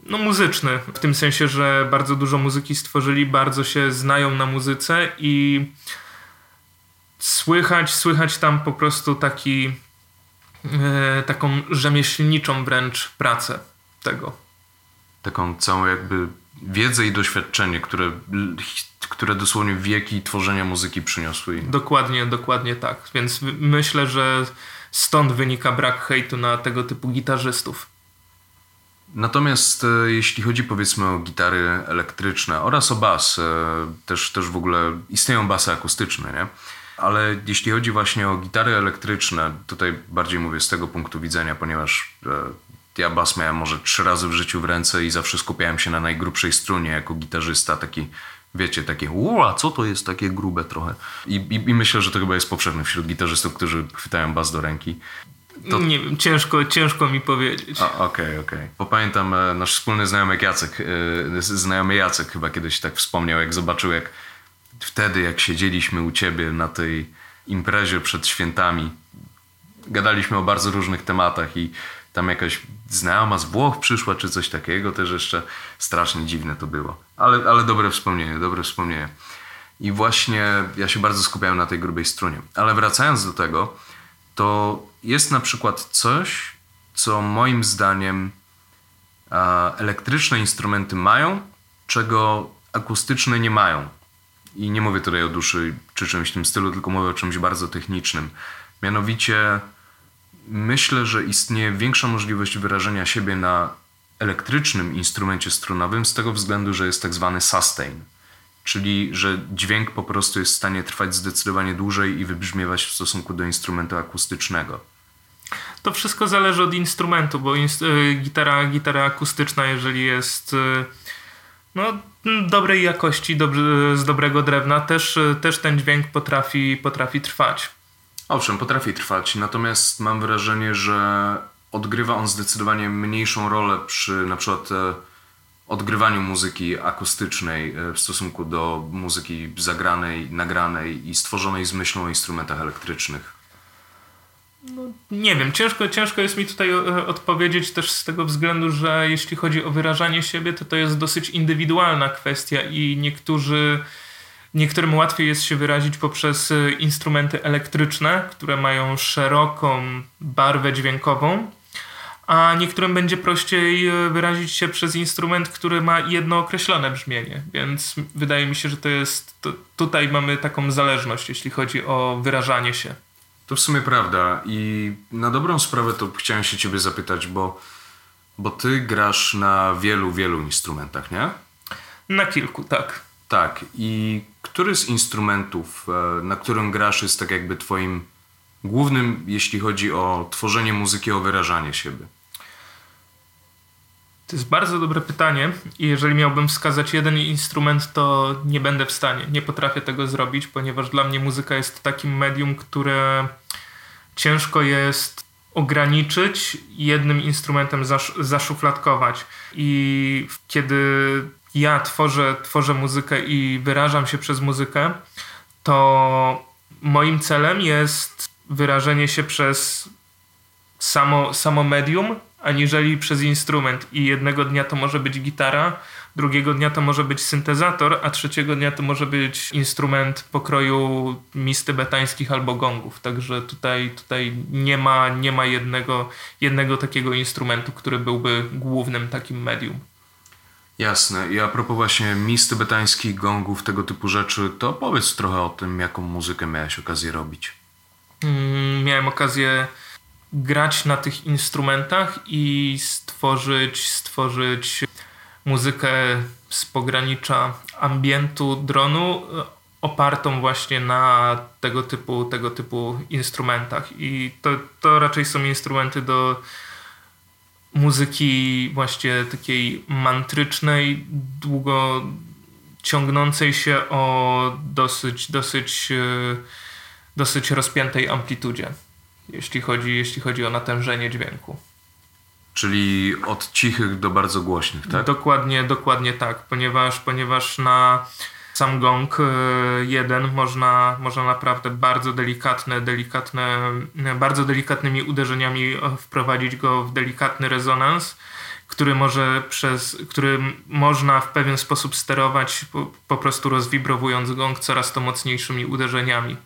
no, muzyczny. W tym sensie, że bardzo dużo muzyki stworzyli, bardzo się znają na muzyce i słychać, słychać tam po prostu taki, taką rzemieślniczą wręcz pracę tego. taką całą jakby wiedzę i doświadczenie, które, które dosłownie wieki tworzenia muzyki przyniosły. Dokładnie, dokładnie tak. Więc myślę, że stąd wynika brak hejtu na tego typu gitarzystów. Natomiast e, jeśli chodzi powiedzmy o gitary elektryczne oraz o bas, e, też, też w ogóle istnieją basy akustyczne, nie? Ale jeśli chodzi właśnie o gitary elektryczne, tutaj bardziej mówię z tego punktu widzenia, ponieważ e, ja bas miałem może trzy razy w życiu w ręce i zawsze skupiałem się na najgrubszej strunie jako gitarzysta, taki wiecie, takie ua, co to jest takie grube trochę. I, i, I myślę, że to chyba jest powszechne wśród gitarzystów, którzy chwytają bas do ręki. To- Nie wiem, ciężko, ciężko mi powiedzieć. Okej, okej. Bo pamiętam e, nasz wspólny znajomy Jacek, e, znajomy Jacek chyba kiedyś tak wspomniał, jak zobaczył, jak wtedy, jak siedzieliśmy u ciebie na tej imprezie przed świętami, gadaliśmy o bardzo różnych tematach i tam jakaś znajoma z Włoch przyszła, czy coś takiego, też jeszcze strasznie dziwne to było. Ale, ale dobre wspomnienie, dobre wspomnienie. I właśnie ja się bardzo skupiałem na tej grubej strunie. Ale wracając do tego, to jest na przykład coś, co moim zdaniem elektryczne instrumenty mają, czego akustyczne nie mają. I nie mówię tutaj o duszy czy czymś w tym stylu, tylko mówię o czymś bardzo technicznym. Mianowicie myślę, że istnieje większa możliwość wyrażenia siebie na elektrycznym instrumencie strunowym z tego względu, że jest tak zwany sustain. Czyli, że dźwięk po prostu jest w stanie trwać zdecydowanie dłużej i wybrzmiewać w stosunku do instrumentu akustycznego. To wszystko zależy od instrumentu, bo inst- y, gitara, gitara akustyczna, jeżeli jest y, no, dobrej jakości, z dobrego drewna, też, y, też ten dźwięk potrafi, potrafi trwać. Owszem, potrafi trwać, natomiast mam wrażenie, że odgrywa on zdecydowanie mniejszą rolę przy na przykład e, odgrywaniu muzyki akustycznej e, w stosunku do muzyki zagranej, nagranej i stworzonej z myślą o instrumentach elektrycznych. No, nie wiem, ciężko, ciężko jest mi tutaj e, odpowiedzieć też z tego względu, że jeśli chodzi o wyrażanie siebie, to to jest dosyć indywidualna kwestia i niektórzy, niektórym łatwiej jest się wyrazić poprzez e, instrumenty elektryczne, które mają szeroką barwę dźwiękową, a niektórym będzie prościej e, wyrazić się przez instrument, który ma jedno określone brzmienie, więc wydaje mi się, że to jest, to tutaj mamy taką zależność, jeśli chodzi o wyrażanie się. To w sumie prawda i na dobrą sprawę to chciałem się ciebie zapytać, bo, bo ty grasz na wielu, wielu instrumentach, nie? Na kilku, tak. Tak. I który z instrumentów, e, na którym grasz, jest tak jakby twoim głównym, jeśli chodzi o tworzenie muzyki, o wyrażanie siebie? To jest bardzo dobre pytanie i jeżeli miałbym wskazać jeden instrument, to nie będę w stanie. Nie potrafię tego zrobić, ponieważ dla mnie muzyka jest takim medium, które ciężko jest ograniczyć jednym instrumentem zasz zaszufladkować. I kiedy ja tworzę, tworzę muzykę i wyrażam się przez muzykę, to moim celem jest wyrażenie się przez samo, samo medium, aniżeli przez instrument. I jednego dnia to może być gitara, drugiego dnia to może być syntezator, a trzeciego dnia to może być instrument pokroju mis tybetańskich albo gongów. Także tutaj, tutaj nie ma, nie ma jednego, jednego takiego instrumentu, który byłby głównym takim medium. Jasne. I a propos właśnie mis tybetańskich, gongów, tego typu rzeczy, to powiedz trochę o tym, jaką muzykę miałeś okazję robić. Mm, miałem okazję grać na tych instrumentach i stworzyć, stworzyć muzykę z pogranicza ambientu dronu e, opartą właśnie na tego typu, tego typu instrumentach. I to, to raczej są instrumenty do muzyki właśnie takiej mantrycznej, długo ciągnącej się o dosyć, dosyć, e, dosyć rozpiętej amplitudzie jeśli chodzi, jeśli chodzi o natężenie dźwięku. Czyli od cichych do bardzo głośnych, tak? Dokładnie, dokładnie tak, ponieważ, ponieważ na sam gong e, jeden można, można naprawdę bardzo delikatne, delikatne, bardzo delikatnymi uderzeniami wprowadzić go w delikatny rezonans, który może przez, który można w pewien sposób sterować po, po prostu rozwibrowując gong coraz to mocniejszymi uderzeniami.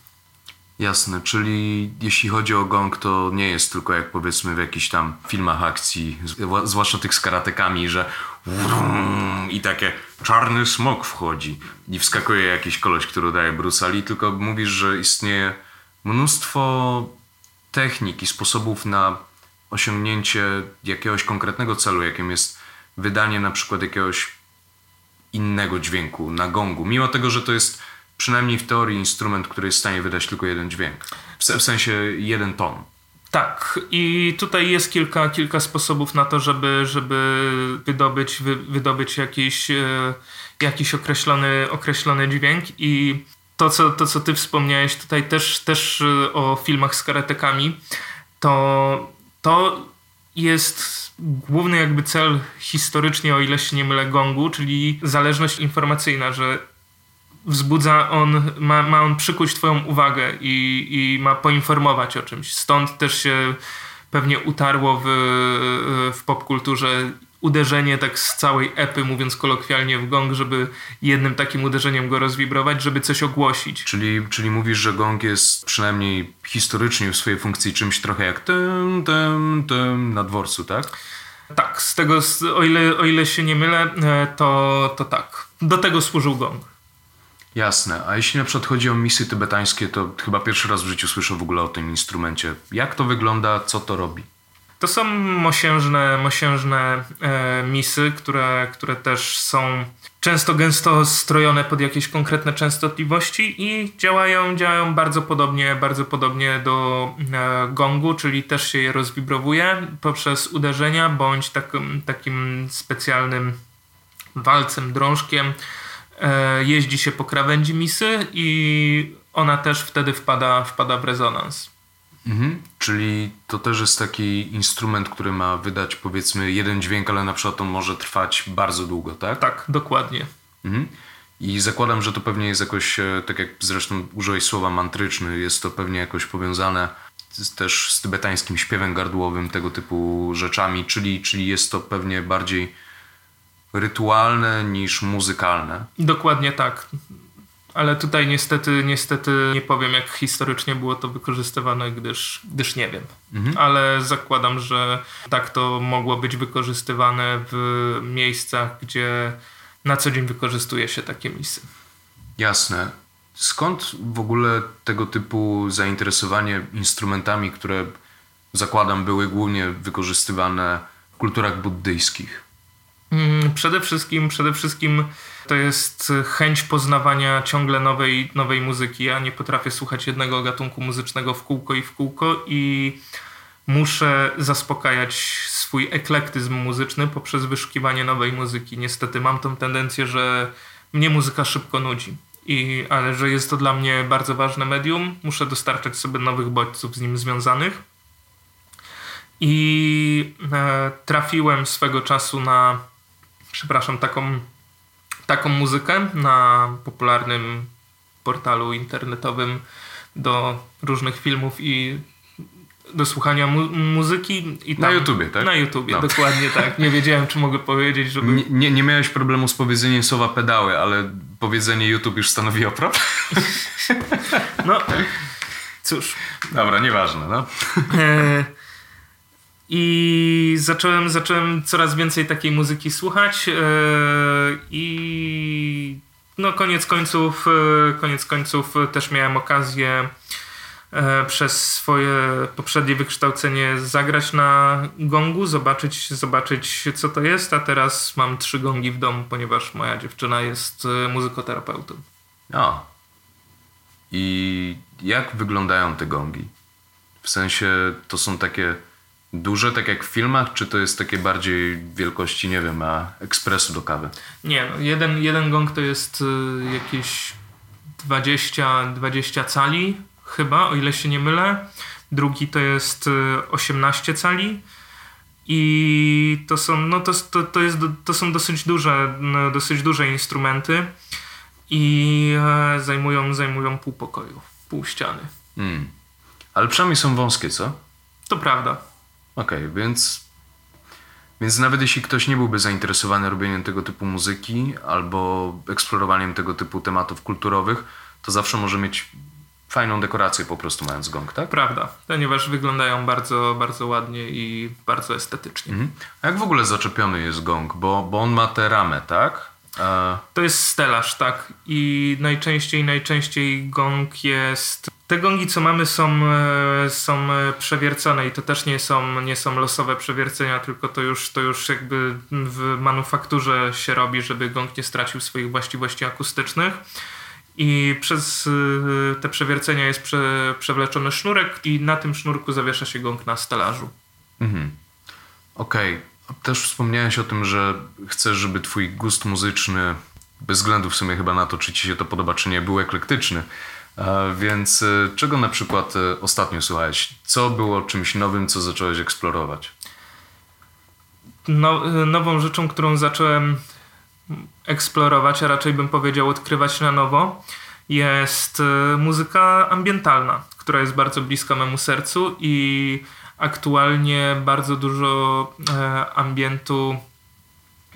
Jasne, czyli jeśli chodzi o gong, to nie jest tylko jak powiedzmy w jakichś tam filmach akcji, zwłaszcza tych z karatekami, że i takie czarny smok wchodzi. I wskakuje jakiś koleś, który daje Bruce Ali, tylko mówisz, że istnieje mnóstwo technik i sposobów na osiągnięcie jakiegoś konkretnego celu, jakim jest wydanie na przykład jakiegoś innego dźwięku na gongu, mimo tego, że to jest przynajmniej w teorii instrument, który jest w stanie wydać tylko jeden dźwięk. W sensie jeden ton. Tak, i tutaj jest kilka, kilka sposobów na to, żeby, żeby wydobyć, wy, wydobyć jakiś, e, jakiś określony, określony dźwięk i to co, to, co ty wspomniałeś tutaj też, też e, o filmach z karatekami, to, to jest główny jakby cel historycznie, o ile się nie mylę, gongu, czyli zależność informacyjna, że wzbudza on, ma, ma on przykuć twoją uwagę i, i ma poinformować o czymś. Stąd też się pewnie utarło w, w popkulturze uderzenie tak z całej epy, mówiąc kolokwialnie w gong, żeby jednym takim uderzeniem go rozwibrować, żeby coś ogłosić. Czyli, czyli mówisz, że gong jest przynajmniej historycznie w swojej funkcji czymś trochę jak tym, tym, tym na dworcu, tak? Tak, z tego, o ile, o ile się nie mylę, e, to, to tak. Do tego służył gong. Jasne. A jeśli na przykład chodzi o misy tybetańskie, to chyba pierwszy raz w życiu słyszę w ogóle o tym instrumencie. Jak to wygląda, co to robi? To są mosiężne, mosiężne e, misy, które, które też są często gęsto strojone pod jakieś konkretne częstotliwości i działają, działają bardzo podobnie, bardzo podobnie do e, gongu, czyli też się je rozwibrowuje poprzez uderzenia bądź takim, takim specjalnym walcem, drążkiem, jeździ się po krawędzi misy i ona też wtedy wpada, wpada w rezonans. Mhm. Czyli to też jest taki instrument, który ma wydać powiedzmy jeden dźwięk, ale na przykład on może trwać bardzo długo, tak? Tak, dokładnie. Mhm. I zakładam, że to pewnie jest jakoś, e, tak jak zresztą użyłeś słowa mantryczny, jest to pewnie jakoś powiązane też z tybetańskim śpiewem gardłowym, tego typu rzeczami, czyli, czyli jest to pewnie bardziej rytualne niż muzykalne. Dokładnie tak. Ale tutaj niestety, niestety nie powiem, jak historycznie było to wykorzystywane, gdyż, gdyż nie wiem. Mhm. Ale zakładam, że tak to mogło być wykorzystywane w miejscach, gdzie na co dzień wykorzystuje się takie misy. Jasne. Skąd w ogóle tego typu zainteresowanie instrumentami, które zakładam były głównie wykorzystywane w kulturach buddyjskich? Mm, przede wszystkim, przede wszystkim to jest chęć poznawania ciągle nowej, nowej muzyki. Ja nie potrafię słuchać jednego gatunku muzycznego w kółko i w kółko i muszę zaspokajać swój eklektyzm muzyczny poprzez wyszukiwanie nowej muzyki. Niestety mam tą tendencję, że mnie muzyka szybko nudzi. I, ale że jest to dla mnie bardzo ważne medium, muszę dostarczać sobie nowych bodźców z nim związanych. I e, trafiłem swego czasu na, przepraszam, taką, taką muzykę na popularnym portalu internetowym do różnych filmów i do słuchania mu muzyki. I tam, na YouTubie, tak? Na YouTubie, no. dokładnie tak. Nie *laughs* wiedziałem, czy mogę powiedzieć, żeby... Nie, nie, nie miałeś problemu z powiedzeniem słowa pedały, ale powiedzenie YouTube już stanowi problem? *laughs* no, cóż. Dobra, nieważne, no. E, I zacząłem, zacząłem coraz więcej takiej muzyki słuchać e, i no koniec końców, e, koniec końców też miałem okazję E, przez swoje poprzednie wykształcenie zagrać na gongu, zobaczyć, zobaczyć co to jest, a teraz mam trzy gongi w domu, ponieważ moja dziewczyna jest muzykoterapeutą. O. I jak wyglądają te gongi? W sensie to są takie duże, tak jak w filmach, czy to jest takie bardziej wielkości, nie wiem, a ekspresu do kawy? Nie, no, jeden, jeden gong to jest e, jakieś 20, 20 cali chyba, o ile się nie mylę. Drugi to jest 18 y, cali. I to są, no to, to, to, jest, to są dosyć duże, no, dosyć duże instrumenty i e, zajmują, zajmują pół pokoju, pół ściany. Hmm. Ale przynajmniej są wąskie, co? To prawda. Okej, okay, więc, więc nawet jeśli ktoś nie byłby zainteresowany robieniem tego typu muzyki albo eksplorowaniem tego typu tematów kulturowych, to zawsze może mieć fajną dekorację po prostu mając gong, tak? Prawda, ponieważ wyglądają bardzo, bardzo ładnie i bardzo estetycznie. Mhm. A jak w ogóle zaczepiony jest gong? Bo, bo on ma tę ramę, tak? E... To jest stelaż, tak. I najczęściej, najczęściej gong jest... Te gongi, co mamy, są, e, są przewiercone i to też nie są, nie są losowe przewiercenia, tylko to już, to już jakby w manufakturze się robi, żeby gong nie stracił swoich właściwości akustycznych i przez y, te przewiercenia jest prze, przewleczony sznurek i na tym sznurku zawiesza się gong na stelażu. Mhm. Okej. Okay. Też wspomniałeś o tym, że chcesz, żeby twój gust muzyczny, bez względu w sumie chyba na to, czy ci się to podoba, czy nie, był eklektyczny. Więc y, czego na przykład y, ostatnio słuchałeś? Co było czymś nowym, co zacząłeś eksplorować? No, nową rzeczą, którą zacząłem eksplorować, a raczej bym powiedział odkrywać na nowo, jest muzyka ambientalna, która jest bardzo bliska memu sercu i aktualnie bardzo dużo e, ambientu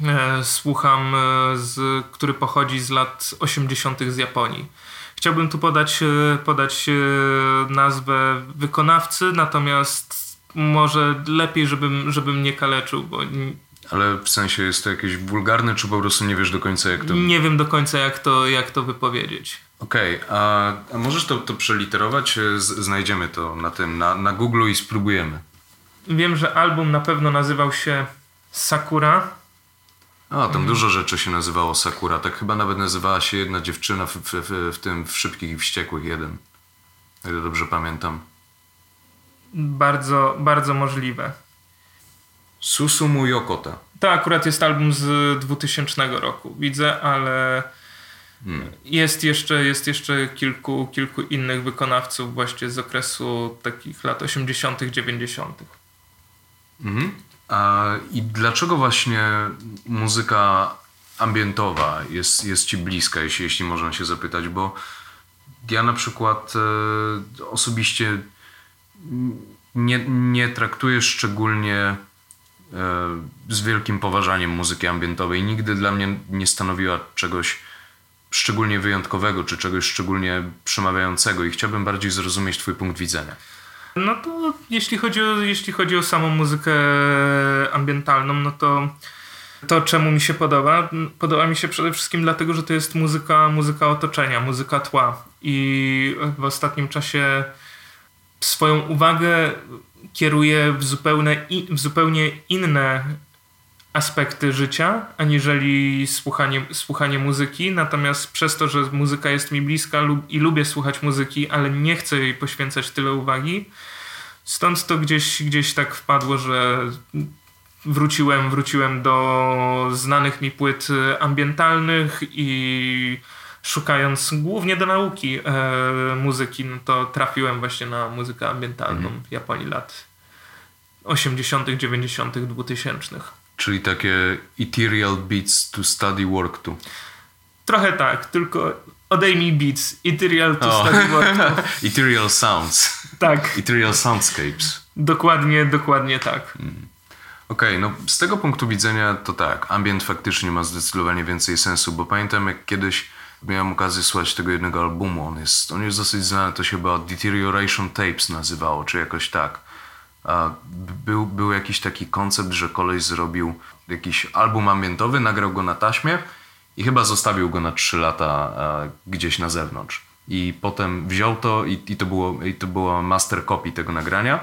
e, słucham, e, z, który pochodzi z lat 80. z Japonii. Chciałbym tu podać, podać nazwę wykonawcy, natomiast może lepiej, żebym, żebym nie kaleczył, bo ale w sensie jest to jakieś wulgarne, czy po prostu nie wiesz do końca jak to... Nie wiem do końca jak to, jak to wypowiedzieć. Okej, okay, a, a, możesz to, to przeliterować? Z, znajdziemy to na tym, na, na Google i spróbujemy. Wiem, że album na pewno nazywał się Sakura. A, tam hmm. dużo rzeczy się nazywało Sakura. Tak chyba nawet nazywała się jedna dziewczyna w, w, w, w tym w Szybkich i Wściekłych jeden. Ile dobrze pamiętam. Bardzo, bardzo możliwe. Susumu Yokota. To akurat jest album z 2000 roku, widzę, ale Jest jeszcze, jest jeszcze kilku, kilku innych wykonawców właśnie z okresu takich lat 80., 90. Mhm. A, I dlaczego właśnie muzyka ambientowa jest, jest ci bliska, jeśli, jeśli można się zapytać? Bo ja na przykład e, osobiście nie, nie traktuję szczególnie e, z wielkim poważaniem muzyki ambientowej. Nigdy dla mnie nie stanowiła czegoś szczególnie wyjątkowego, czy czegoś szczególnie przemawiającego i chciałbym bardziej zrozumieć twój punkt widzenia. No to jeśli chodzi o, jeśli chodzi o samą muzykę ambientalną, no to to czemu mi się podoba? Podoba mi się przede wszystkim dlatego, że to jest muzyka, muzyka otoczenia, muzyka tła. I w ostatnim czasie swoją uwagę kieruję w zupełnie, w zupełnie inne aspekty życia, aniżeli słuchanie, słuchanie muzyki. Natomiast przez to, że muzyka jest mi bliska lub, i lubię słuchać muzyki, ale nie chcę jej poświęcać tyle uwagi, stąd to gdzieś, gdzieś tak wpadło, że wróciłem, wróciłem do znanych mi płyt ambientalnych i szukając głównie do nauki e, muzyki, no to trafiłem właśnie na muzykę ambientalną mhm. Japonii lat 80., 90., 2000. Czyli takie ethereal beats to study work to. Trochę tak, tylko odejmij beats, ethereal to oh. study work to. *laughs* ethereal sounds. Tak. Ethereal soundscapes. Dokładnie, dokładnie tak. Mm. Okej, okay, no z tego punktu widzenia to tak, ambient faktycznie ma zdecydowanie więcej sensu, bo pamiętam jak kiedyś miałem okazję słuchać tego jednego albumu, on jest, on jest dosyć znany, to się chyba Deterioration Tapes nazywało, czy jakoś tak. Był, był jakiś taki koncept, że koleś zrobił jakiś album ambientowy, nagrał go na taśmie i chyba zostawił go na 3 lata gdzieś na zewnątrz. I potem wziął to i, i, to, było, i to była master copy tego nagrania,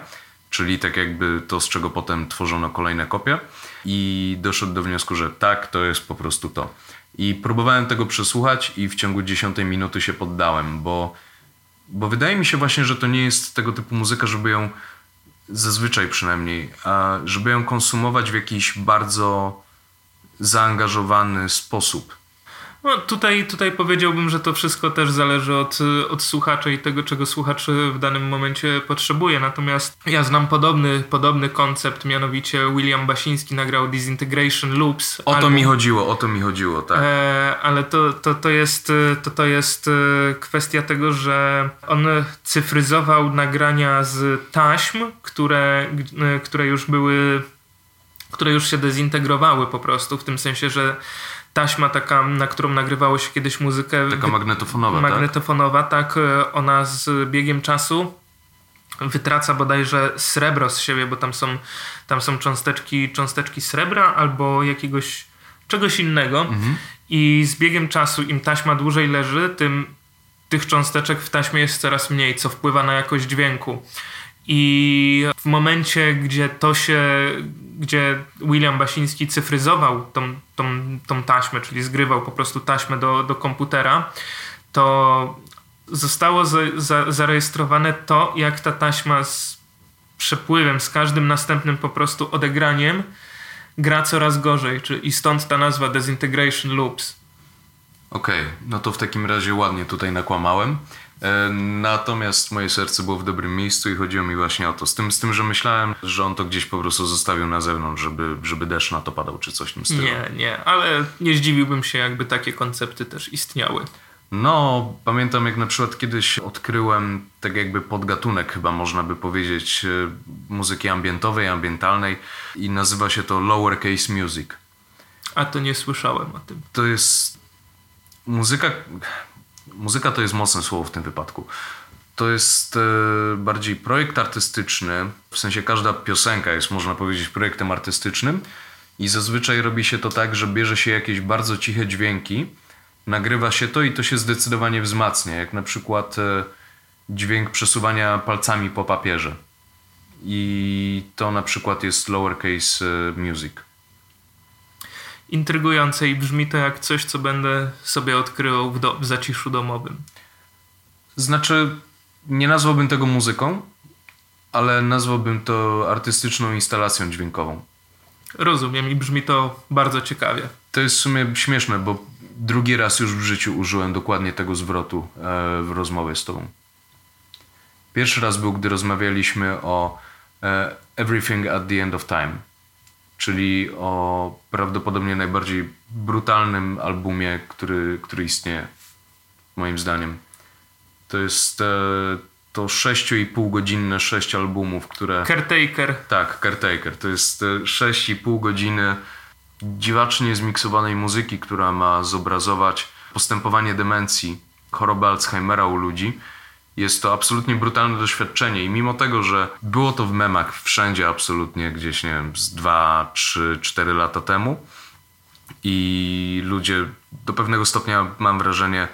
czyli tak jakby to, z czego potem tworzono kolejne kopie i doszedł do wniosku, że tak, to jest po prostu to. I próbowałem tego przesłuchać i w ciągu dziesiątej minuty się poddałem, bo, bo wydaje mi się właśnie, że to nie jest tego typu muzyka, żeby ją zazwyczaj przynajmniej, żeby ją konsumować w jakiś bardzo zaangażowany sposób. No, tutaj, tutaj powiedziałbym, że to wszystko też zależy od, od słuchacza i tego, czego słuchacz w danym momencie potrzebuje. Natomiast ja znam podobny, podobny koncept, mianowicie William Basiński nagrał Disintegration Loops. O to mi chodziło, o to mi chodziło, tak. E, ale to, to, to, jest, to, to jest e, kwestia tego, że on cyfryzował nagrania z taśm, które, e, które już były które już się dezintegrowały po prostu, w tym sensie, że taśma taka, na którą nagrywało się kiedyś muzykę. Taka magnetofonowa, tak? Magnetofonowa, tak? tak. Ona z biegiem czasu wytraca bodajże srebro z siebie, bo tam są, tam są cząsteczki, cząsteczki srebra albo jakiegoś czegoś innego. Mhm. I z biegiem czasu, im taśma dłużej leży, tym tych cząsteczek w taśmie jest coraz mniej, co wpływa na jakość dźwięku. I w momencie, gdzie to się, gdzie William Basiński cyfryzował tą, tą, tą taśmę, czyli zgrywał po prostu taśmę do, do komputera, to zostało za, za, zarejestrowane to, jak ta taśma z przepływem, z każdym następnym po prostu odegraniem gra coraz gorzej. I stąd ta nazwa Desintegration Loops. Okej, okay, no to w takim razie ładnie tutaj nakłamałem. E, natomiast moje serce było w dobrym miejscu i chodziło mi właśnie o to. Z tym, z tym że myślałem, że on to gdzieś po prostu zostawił na zewnątrz, żeby, żeby deszcz na to padał, czy coś w tym stylu. Nie, nie, ale nie zdziwiłbym się, jakby takie koncepty też istniały. No, pamiętam jak na przykład kiedyś odkryłem tak jakby podgatunek, chyba można by powiedzieć, e, muzyki ambientowej, ambientalnej i nazywa się to lowercase music. A to nie słyszałem o tym. To jest muzyka, muzyka to jest mocne słowo w tym wypadku. To jest e, bardziej projekt artystyczny, w sensie każda piosenka jest, można powiedzieć, projektem artystycznym i zazwyczaj robi się to tak, że bierze się jakieś bardzo ciche dźwięki, nagrywa się to i to się zdecydowanie wzmacnia, jak na przykład e, dźwięk przesuwania palcami po papierze. I to na przykład jest lowercase e, music intrygujące i brzmi to jak coś, co będę sobie odkrywał w, do, w zaciszu domowym. Znaczy, nie nazwałbym tego muzyką, ale nazwałbym to artystyczną instalacją dźwiękową. Rozumiem i brzmi to bardzo ciekawie. To jest w sumie śmieszne, bo drugi raz już w życiu użyłem dokładnie tego zwrotu e, w rozmowie z tobą. Pierwszy raz był, gdy rozmawialiśmy o e, Everything at the End of Time, czyli o prawdopodobnie najbardziej brutalnym albumie, który, który istnieje, moim zdaniem. To jest e, to 6,5 godzinne sześć albumów, które... Caretaker. Tak, Caretaker. To jest 6,5 godziny dziwacznie zmiksowanej muzyki, która ma zobrazować postępowanie demencji, choroby Alzheimera u ludzi. Jest to absolutnie brutalne doświadczenie i mimo tego, że było to w memach wszędzie absolutnie gdzieś, nie wiem, z 2, 3, 4 lata temu i ludzie do pewnego stopnia, mam wrażenie,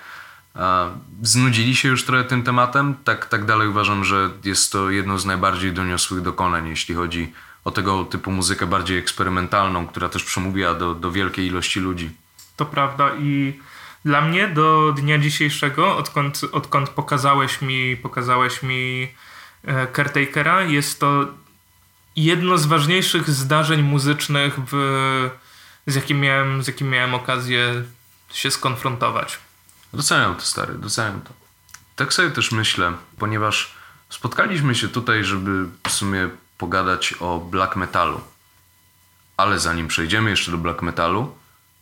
znudzili się już trochę tym tematem, tak, tak dalej uważam, że jest to jedno z najbardziej doniosłych dokonań, jeśli chodzi o tego typu muzykę bardziej eksperymentalną, która też przemówiła do, do wielkiej ilości ludzi. To prawda i dla mnie do dnia dzisiejszego, odkąd, odkąd pokazałeś mi, pokazałeś mi e, Caretakera, jest to jedno z ważniejszych zdarzeń muzycznych, w, z, jakim miałem, z jakim miałem okazję się skonfrontować. Doceniam to, stary, doceniam to. Tak sobie też myślę, ponieważ spotkaliśmy się tutaj, żeby w sumie pogadać o black metalu. Ale zanim przejdziemy jeszcze do black metalu,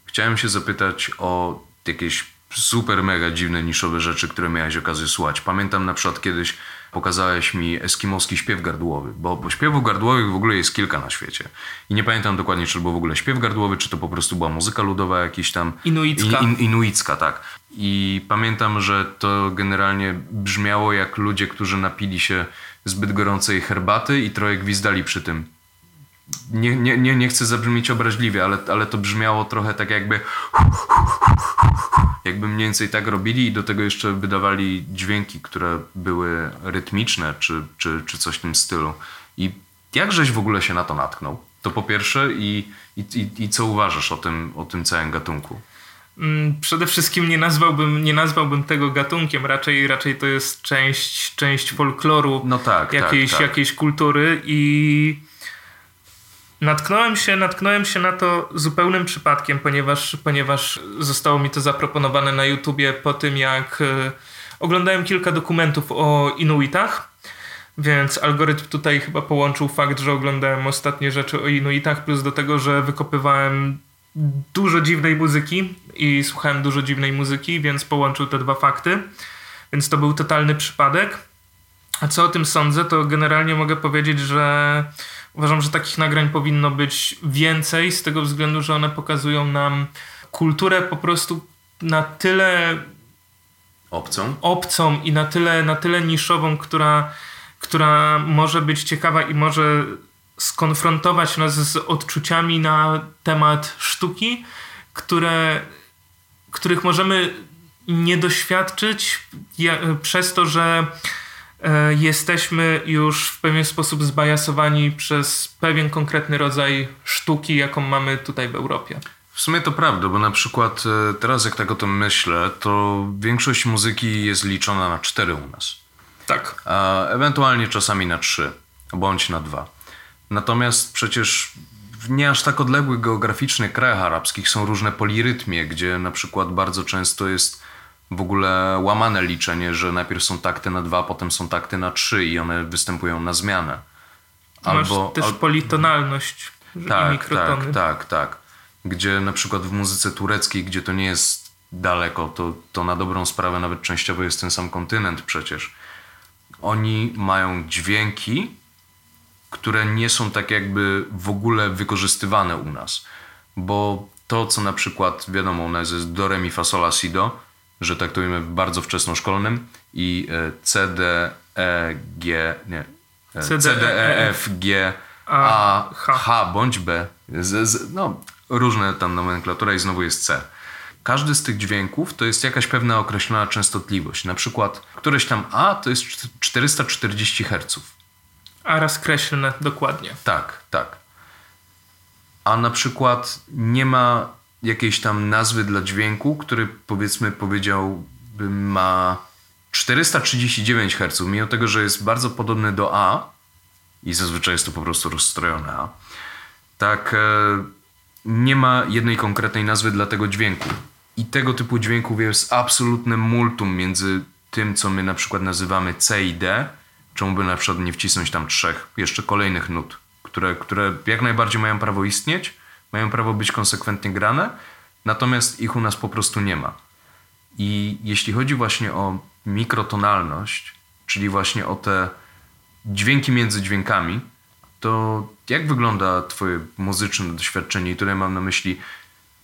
chciałem się zapytać o jakieś super mega dziwne niszowe rzeczy, które miałeś okazję słuchać. Pamiętam na przykład kiedyś pokazałeś mi eskimoski śpiew gardłowy, bo, bo śpiewów gardłowych w ogóle jest kilka na świecie. I nie pamiętam dokładnie, czy to był w ogóle śpiew gardłowy, czy to po prostu była muzyka ludowa jakiś tam... Inuicka. In, in, inuicka, tak. I pamiętam, że to generalnie brzmiało jak ludzie, którzy napili się zbyt gorącej herbaty i trochę gwizdali przy tym. Nie, nie, nie, nie chcę zabrzmieć obraźliwie, ale, ale to brzmiało trochę tak jakby jakby mniej więcej tak robili i do tego jeszcze wydawali dźwięki, które były rytmiczne czy, czy, czy coś w tym stylu. I jak żeś w ogóle się na to natknął? To po pierwsze i, i, i, co uważasz o tym, o tym całym gatunku? Mm, przede wszystkim nie nazwałbym, nie nazwałbym tego gatunkiem, raczej, raczej to jest część, część folkloru no tak, jakiejś, tak, tak. jakiejś kultury i natknąłem się, natknąłem się na to zupełnym przypadkiem, ponieważ, ponieważ zostało mi to zaproponowane na YouTubie po tym, jak e, oglądałem kilka dokumentów o Inuitach. Więc algorytm tutaj chyba połączył fakt, że oglądałem ostatnie rzeczy o Inuitach, plus do tego, że wykopywałem dużo dziwnej muzyki i słuchałem dużo dziwnej muzyki, więc połączył te dwa fakty. Więc to był totalny przypadek. A co o tym sądzę, to generalnie mogę powiedzieć, że uważam, że takich nagrań powinno być więcej, z tego względu, że one pokazują nam kulturę po prostu na tyle obcą, obcą i na tyle, na tyle niszową, która, która może być ciekawa i może skonfrontować nas z odczuciami na temat sztuki, które, których możemy nie doświadczyć przez to, że jesteśmy już w pewien sposób zbajasowani przez pewien konkretny rodzaj sztuki, jaką mamy tutaj w Europie. W sumie to prawda, bo na przykład e, teraz jak tak o tym myślę, to większość muzyki jest liczona na cztery u nas. Tak. A ewentualnie czasami na trzy, bądź na dwa. Natomiast przecież w nie aż tak odległych geograficznie krajach arabskich są różne polirytmie, gdzie na przykład bardzo często jest w ogóle łamane liczenie, że najpierw są takty na dwa, potem są takty na trzy i one występują na zmianę. Albo, Masz też al... politonalność tak, i mikrotony. Tak, tak, tak. Gdzie na przykład w muzyce tureckiej, gdzie to nie jest daleko, to, to na dobrą sprawę nawet częściowo jest ten sam kontynent przecież. Oni mają dźwięki, które nie są tak jakby w ogóle wykorzystywane u nas. Bo to, co na przykład, wiadomo, u nas jest do, re, mi, fa, sol, si, do, że traktujemy bardzo wczesnoszkolnym i e, C, D, E, G, nie, e, C, D, E, F, G, A, H, bądź B. Z, z, no, różne tam nomenklatura i znowu jest C. Każdy z tych dźwięków to jest jakaś pewna określona częstotliwość. Na przykład któreś tam A to jest 440 Hz. A rozkreślone dokładnie. Tak, tak. A na przykład nie ma jakiejś tam nazwy dla dźwięku, który powiedzmy powiedziałbym ma 439 Hz, mimo tego, że jest bardzo podobny do A i zazwyczaj jest to po prostu rozstrojone A. Tak, e, nie ma jednej konkretnej nazwy dla tego dźwięku. I tego typu dźwięków jest absolutne multum między tym, co my na przykład nazywamy C i D, czemu by na przykład nie wcisnąć tam trzech, jeszcze kolejnych nut, które, które jak najbardziej mają prawo istnieć, mają prawo być konsekwentnie grane, natomiast ich u nas po prostu nie ma. I jeśli chodzi właśnie o mikrotonalność, czyli właśnie o te dźwięki między dźwiękami, to jak wygląda Twoje muzyczne doświadczenie? I mam na myśli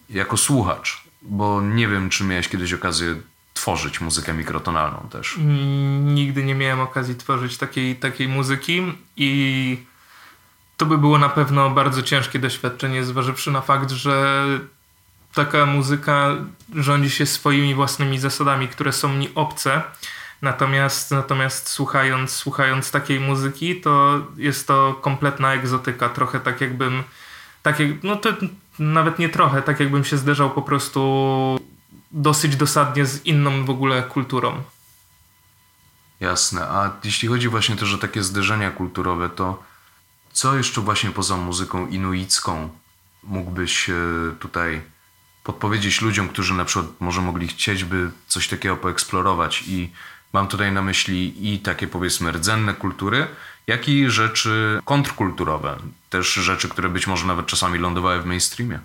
jako słuchacz, bo nie wiem, czy miałeś kiedyś okazję tworzyć muzykę mikrotonalną też. Nigdy nie miałem okazji tworzyć takiej, takiej muzyki i to by było na pewno bardzo ciężkie doświadczenie, zważywszy na fakt, że taka muzyka rządzi się swoimi własnymi zasadami, które są mi obce. Natomiast, natomiast słuchając, słuchając takiej muzyki, to jest to kompletna egzotyka. Trochę tak jakbym, tak jak, no to nawet nie trochę, tak jakbym się zderzał po prostu dosyć dosadnie z inną w ogóle kulturą. Jasne. A jeśli chodzi właśnie też o takie zderzenia kulturowe, to co jeszcze właśnie poza muzyką inuicką mógłbyś e, tutaj podpowiedzieć ludziom, którzy na przykład może mogli chcieć, by coś takiego poeksplorować i mam tutaj na myśli i takie powiedzmy rdzenne kultury, jak i rzeczy kontrkulturowe, też rzeczy, które być może nawet czasami lądowały w mainstreamie.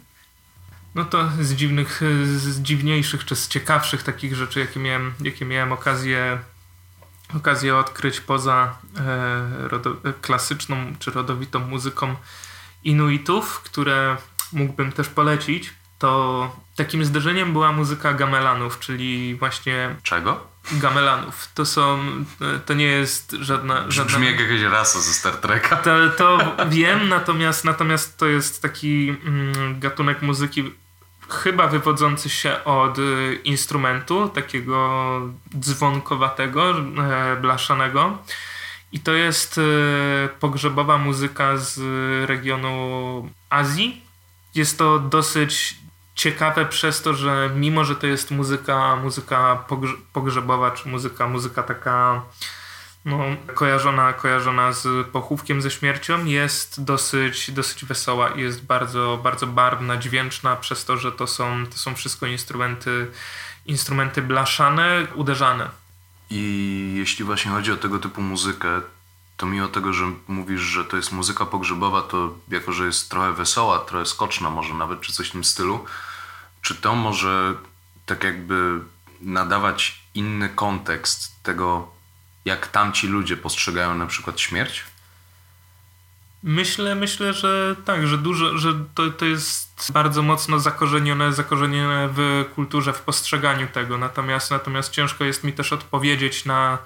No to z dziwnych, z dziwniejszych czy z ciekawszych takich rzeczy, jakie miałem, jakie miałem okazję, okazję odkryć poza e, rodo, klasyczną czy rodowitą muzyką Inuitów, które mógłbym też polecić, to takim zderzeniem była muzyka gamelanów, czyli właśnie... Czego? Gamelanów. To są, to nie jest żadna... żadna... Brzmi jak jakaś rasa ze Star Treka. To, to wiem, natomiast, natomiast to jest taki mm, gatunek muzyki chyba wywodzący się od y, instrumentu, takiego dzwonkowatego, e, blaszanego. I to jest e, pogrzebowa muzyka z regionu Azji. Jest to dosyć ciekawe przez to, że mimo, że to jest muzyka, muzyka pogrzebowa, czy muzyka, muzyka taka no, kojarzona, kojarzona z pochówkiem, ze śmiercią, jest dosyć, dosyć wesoła i jest bardzo, bardzo barwna, dźwięczna przez to, że to są, to są wszystko instrumenty, instrumenty blaszane, uderzane. I jeśli właśnie chodzi o tego typu muzykę, to mimo tego, że mówisz, że to jest muzyka pogrzebowa, to jako, że jest trochę wesoła, trochę skoczna może nawet, czy coś w tym stylu, czy to może tak jakby nadawać inny kontekst tego, jak tamci ludzie postrzegają na przykład śmierć? Myślę, myślę, że tak, że dużo, że to, to jest bardzo mocno zakorzenione, zakorzenione w kulturze, w postrzeganiu tego. Natomiast, natomiast ciężko jest mi też odpowiedzieć na,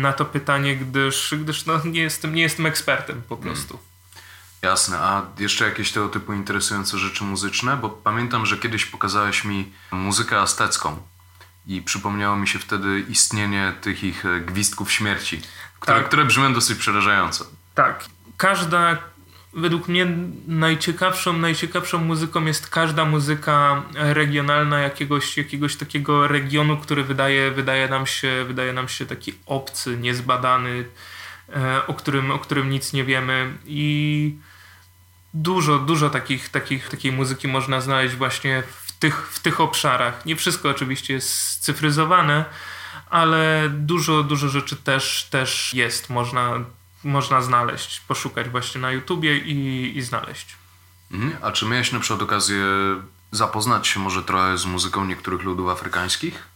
na to pytanie, gdyż, gdyż no, nie, jestem, nie jestem ekspertem po prostu. Hmm. Jasne, a jeszcze jakieś tego typu interesujące rzeczy muzyczne? Bo pamiętam, że kiedyś pokazałeś mi muzykę aztecką i przypomniało mi się wtedy istnienie tych ich e, gwizdków śmierci, które, tak. które brzmią dosyć przerażająco. Tak. Każda, według mnie najciekawszą, najciekawszą muzyką jest każda muzyka regionalna jakiegoś, jakiegoś takiego regionu, który wydaje, wydaje, nam się, wydaje nam się taki obcy, niezbadany, e, o którym, o którym nic nie wiemy i dużo, dużo takich, takich, takiej muzyki można znaleźć właśnie w tych, w tych obszarach. Nie wszystko oczywiście jest scyfryzowane, ale dużo, dużo rzeczy też, też jest. Można, można znaleźć, poszukać właśnie na YouTubie i, i znaleźć. Mhm. A czy miałeś na przykład okazję zapoznać się może trochę z muzyką niektórych ludów afrykańskich?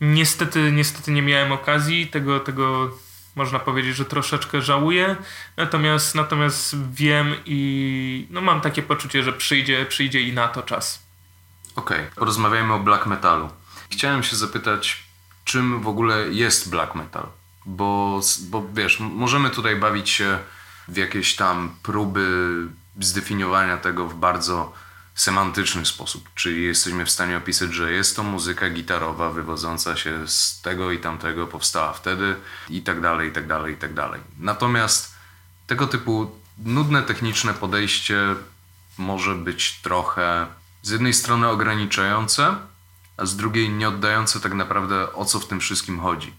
Niestety, niestety nie miałem okazji tego, tego można powiedzieć, że troszeczkę żałuję, natomiast, natomiast wiem i no mam takie poczucie, że przyjdzie, przyjdzie i na to czas. Okej, okay. porozmawiajmy o black metalu. Chciałem się zapytać, czym w ogóle jest black metal? Bo, bo wiesz, możemy tutaj bawić się w jakieś tam próby zdefiniowania tego w bardzo semantyczny sposób, czyli jesteśmy w stanie opisać, że jest to muzyka gitarowa wywodząca się z tego i tamtego, powstała wtedy i tak dalej, i tak dalej, i tak dalej. Natomiast tego typu nudne techniczne podejście może być trochę z jednej strony ograniczające, a z drugiej nie oddające tak naprawdę o co w tym wszystkim chodzi.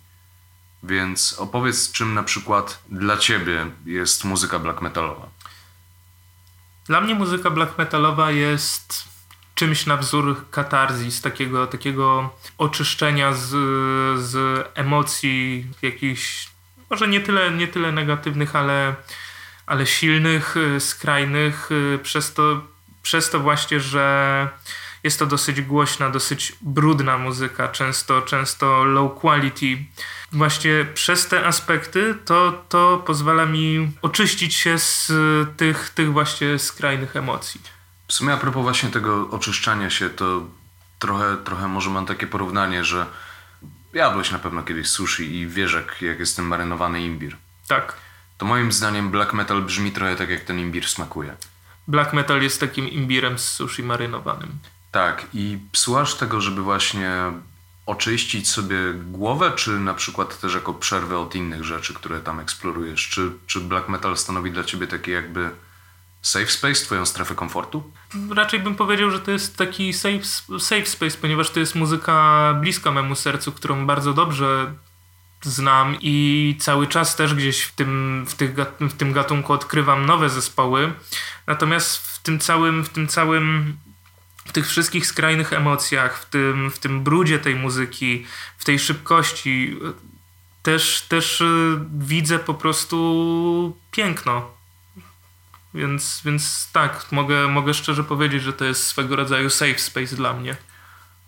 Więc opowiedz, czym na przykład dla ciebie jest muzyka black metalowa. Dla mnie muzyka black metalowa jest czymś na wzór katarzis, takiego, takiego oczyszczenia z, z emocji jakichś, może nie tyle, nie tyle negatywnych, ale, ale silnych, skrajnych, przez to, przez to właśnie, że jest to dosyć głośna, dosyć brudna muzyka, często, często low quality. Właśnie przez te aspekty to, to pozwala mi oczyścić się z tych, tych właśnie skrajnych emocji. W sumie a propos właśnie tego oczyszczania się, to trochę, trochę może mam takie porównanie, że jadłeś na pewno kiedyś sushi i wiesz jak, jak jest ten marynowany imbir. Tak. To moim zdaniem black metal brzmi trochę tak jak ten imbir smakuje. Black metal jest takim imbirem z sushi marynowanym. Tak, i słuchasz tego, żeby właśnie oczyścić sobie głowę, czy na przykład też jako przerwę od innych rzeczy, które tam eksplorujesz? Czy, czy black metal stanowi dla ciebie taki jakby safe space, twoją strefę komfortu? Raczej bym powiedział, że to jest taki safe, safe space, ponieważ to jest muzyka bliska memu sercu, którą bardzo dobrze znam i cały czas też gdzieś w tym, w, tych, w tym gatunku odkrywam nowe zespoły. Natomiast w tym całym, w tym całym w tych wszystkich skrajnych emocjach, w tym, w tym brudzie tej muzyki, w tej szybkości, też, też y, widzę po prostu piękno. Więc, więc tak, mogę, mogę szczerze powiedzieć, że to jest swego rodzaju safe space dla mnie.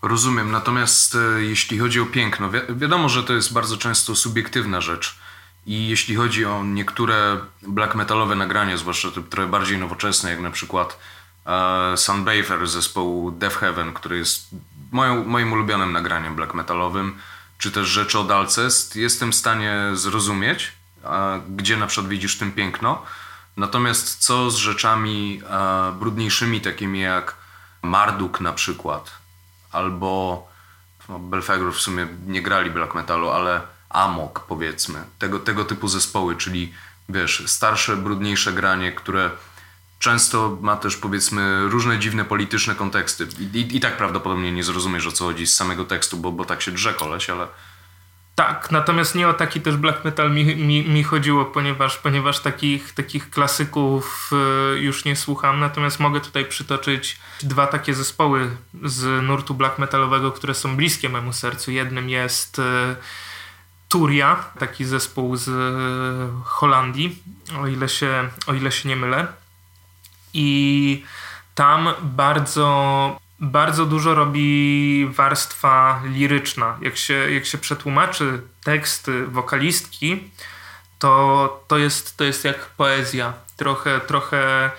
Rozumiem, natomiast e, jeśli chodzi o piękno, wi wiadomo, że to jest bardzo często subiektywna rzecz. I jeśli chodzi o niektóre black metalowe nagrania, zwłaszcza te trochę bardziej nowoczesne, jak na przykład e, Sunbather zespołu Death Heaven, który jest moją, moim ulubionym nagraniem black metalowym, czy też rzeczy od Alcest, jestem w stanie zrozumieć, e, gdzie na przykład widzisz tym piękno. Natomiast co z rzeczami e, brudniejszymi, takimi jak Marduk na przykład, albo no, Belfegor w sumie nie grali black metalu, ale Amok powiedzmy, tego, tego typu zespoły, czyli wiesz, starsze, brudniejsze granie, które często ma też powiedzmy różne dziwne polityczne konteksty. I, i, i tak prawdopodobnie nie zrozumiesz o co chodzi z samego tekstu, bo, bo tak się drze koleś, ale... Tak, natomiast nie o taki też black metal mi, mi, mi chodziło, ponieważ, ponieważ takich, takich klasyków y, już nie słucham. Natomiast mogę tutaj przytoczyć dwa takie zespoły z nurtu black metalowego, które są bliskie memu sercu. Jednym jest y, Turia, taki zespół z y, Holandii, o ile się, o ile się nie mylę. I tam bardzo bardzo dużo robi warstwa liryczna. Jak się, jak się przetłumaczy teksty wokalistki, to, to, jest, to jest jak poezja. Trochę, trochę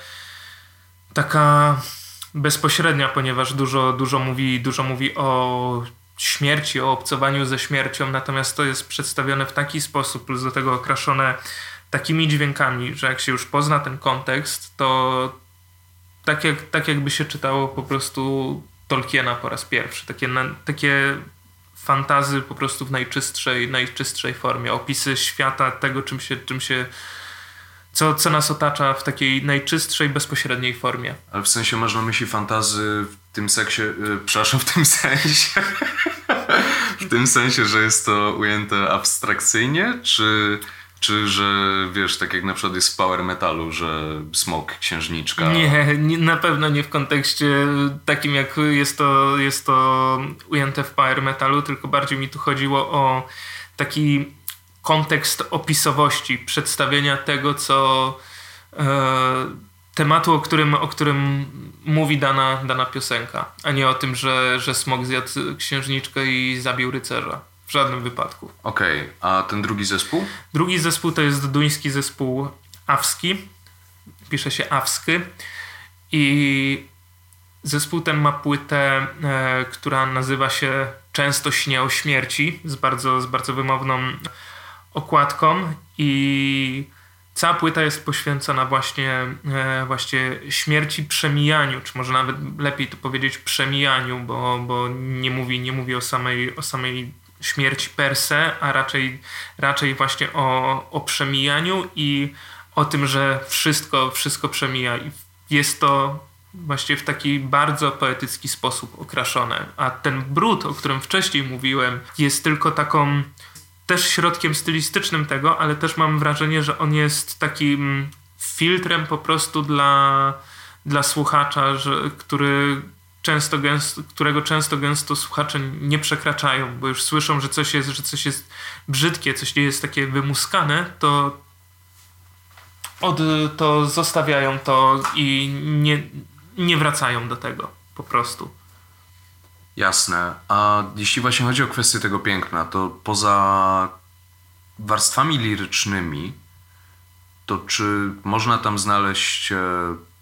taka bezpośrednia, ponieważ dużo, dużo, mówi, dużo mówi o śmierci, o obcowaniu ze śmiercią, natomiast to jest przedstawione w taki sposób, plus do tego okraszone takimi dźwiękami, że jak się już pozna ten kontekst, to, tak, jak, tak jakby się czytało po prostu Tolkiena po raz pierwszy. Takie, takie fantazy po prostu w najczystszej, najczystszej formie. Opisy świata, tego czym się, czym się co, co nas otacza w takiej najczystszej, bezpośredniej formie. Ale w sensie masz na myśli fantazy w tym seksie, yy, przepraszam, w tym sensie, *laughs* w tym sensie, że jest to ujęte abstrakcyjnie, czy czy że wiesz, tak jak na przykład jest w power metalu, że smok, księżniczka. Nie, nie, na pewno nie w kontekście takim jak jest to, jest to ujęte w power metalu, tylko bardziej mi tu chodziło o taki kontekst opisowości, przedstawienia tego, co e, tematu, o którym, o którym mówi dana, dana piosenka, a nie o tym, że, że smok zjadł księżniczkę i zabił rycerza. W żadnym wypadku. Okej, okay. a ten drugi zespół? Drugi zespół to jest duński zespół Awski. Pisze się Awsky. I zespół ten ma płytę, e, która nazywa się Często śnie o śmierci z bardzo, z bardzo wymowną okładką i cała płyta jest poświęcona właśnie, e, właśnie śmierci, przemijaniu, czy może nawet lepiej to powiedzieć przemijaniu, bo, bo nie, mówi, nie mówi o samej, o samej śmierci per se, a raczej, raczej właśnie o, o przemijaniu i o tym, że wszystko, wszystko przemija. I jest to właśnie w taki bardzo poetycki sposób okraszone. A ten brud, o którym wcześniej mówiłem, jest tylko taką też środkiem stylistycznym tego, ale też mam wrażenie, że on jest takim filtrem po prostu dla, dla słuchacza, że, który często gęsto, którego często gęsto słuchacze nie przekraczają, bo już słyszą, że coś jest, że coś jest brzydkie, coś nie jest takie wymuskane, to od, to zostawiają to i nie, nie wracają do tego po prostu. Jasne. A jeśli właśnie chodzi o kwestię tego piękna, to poza warstwami lirycznymi, to czy można tam znaleźć e,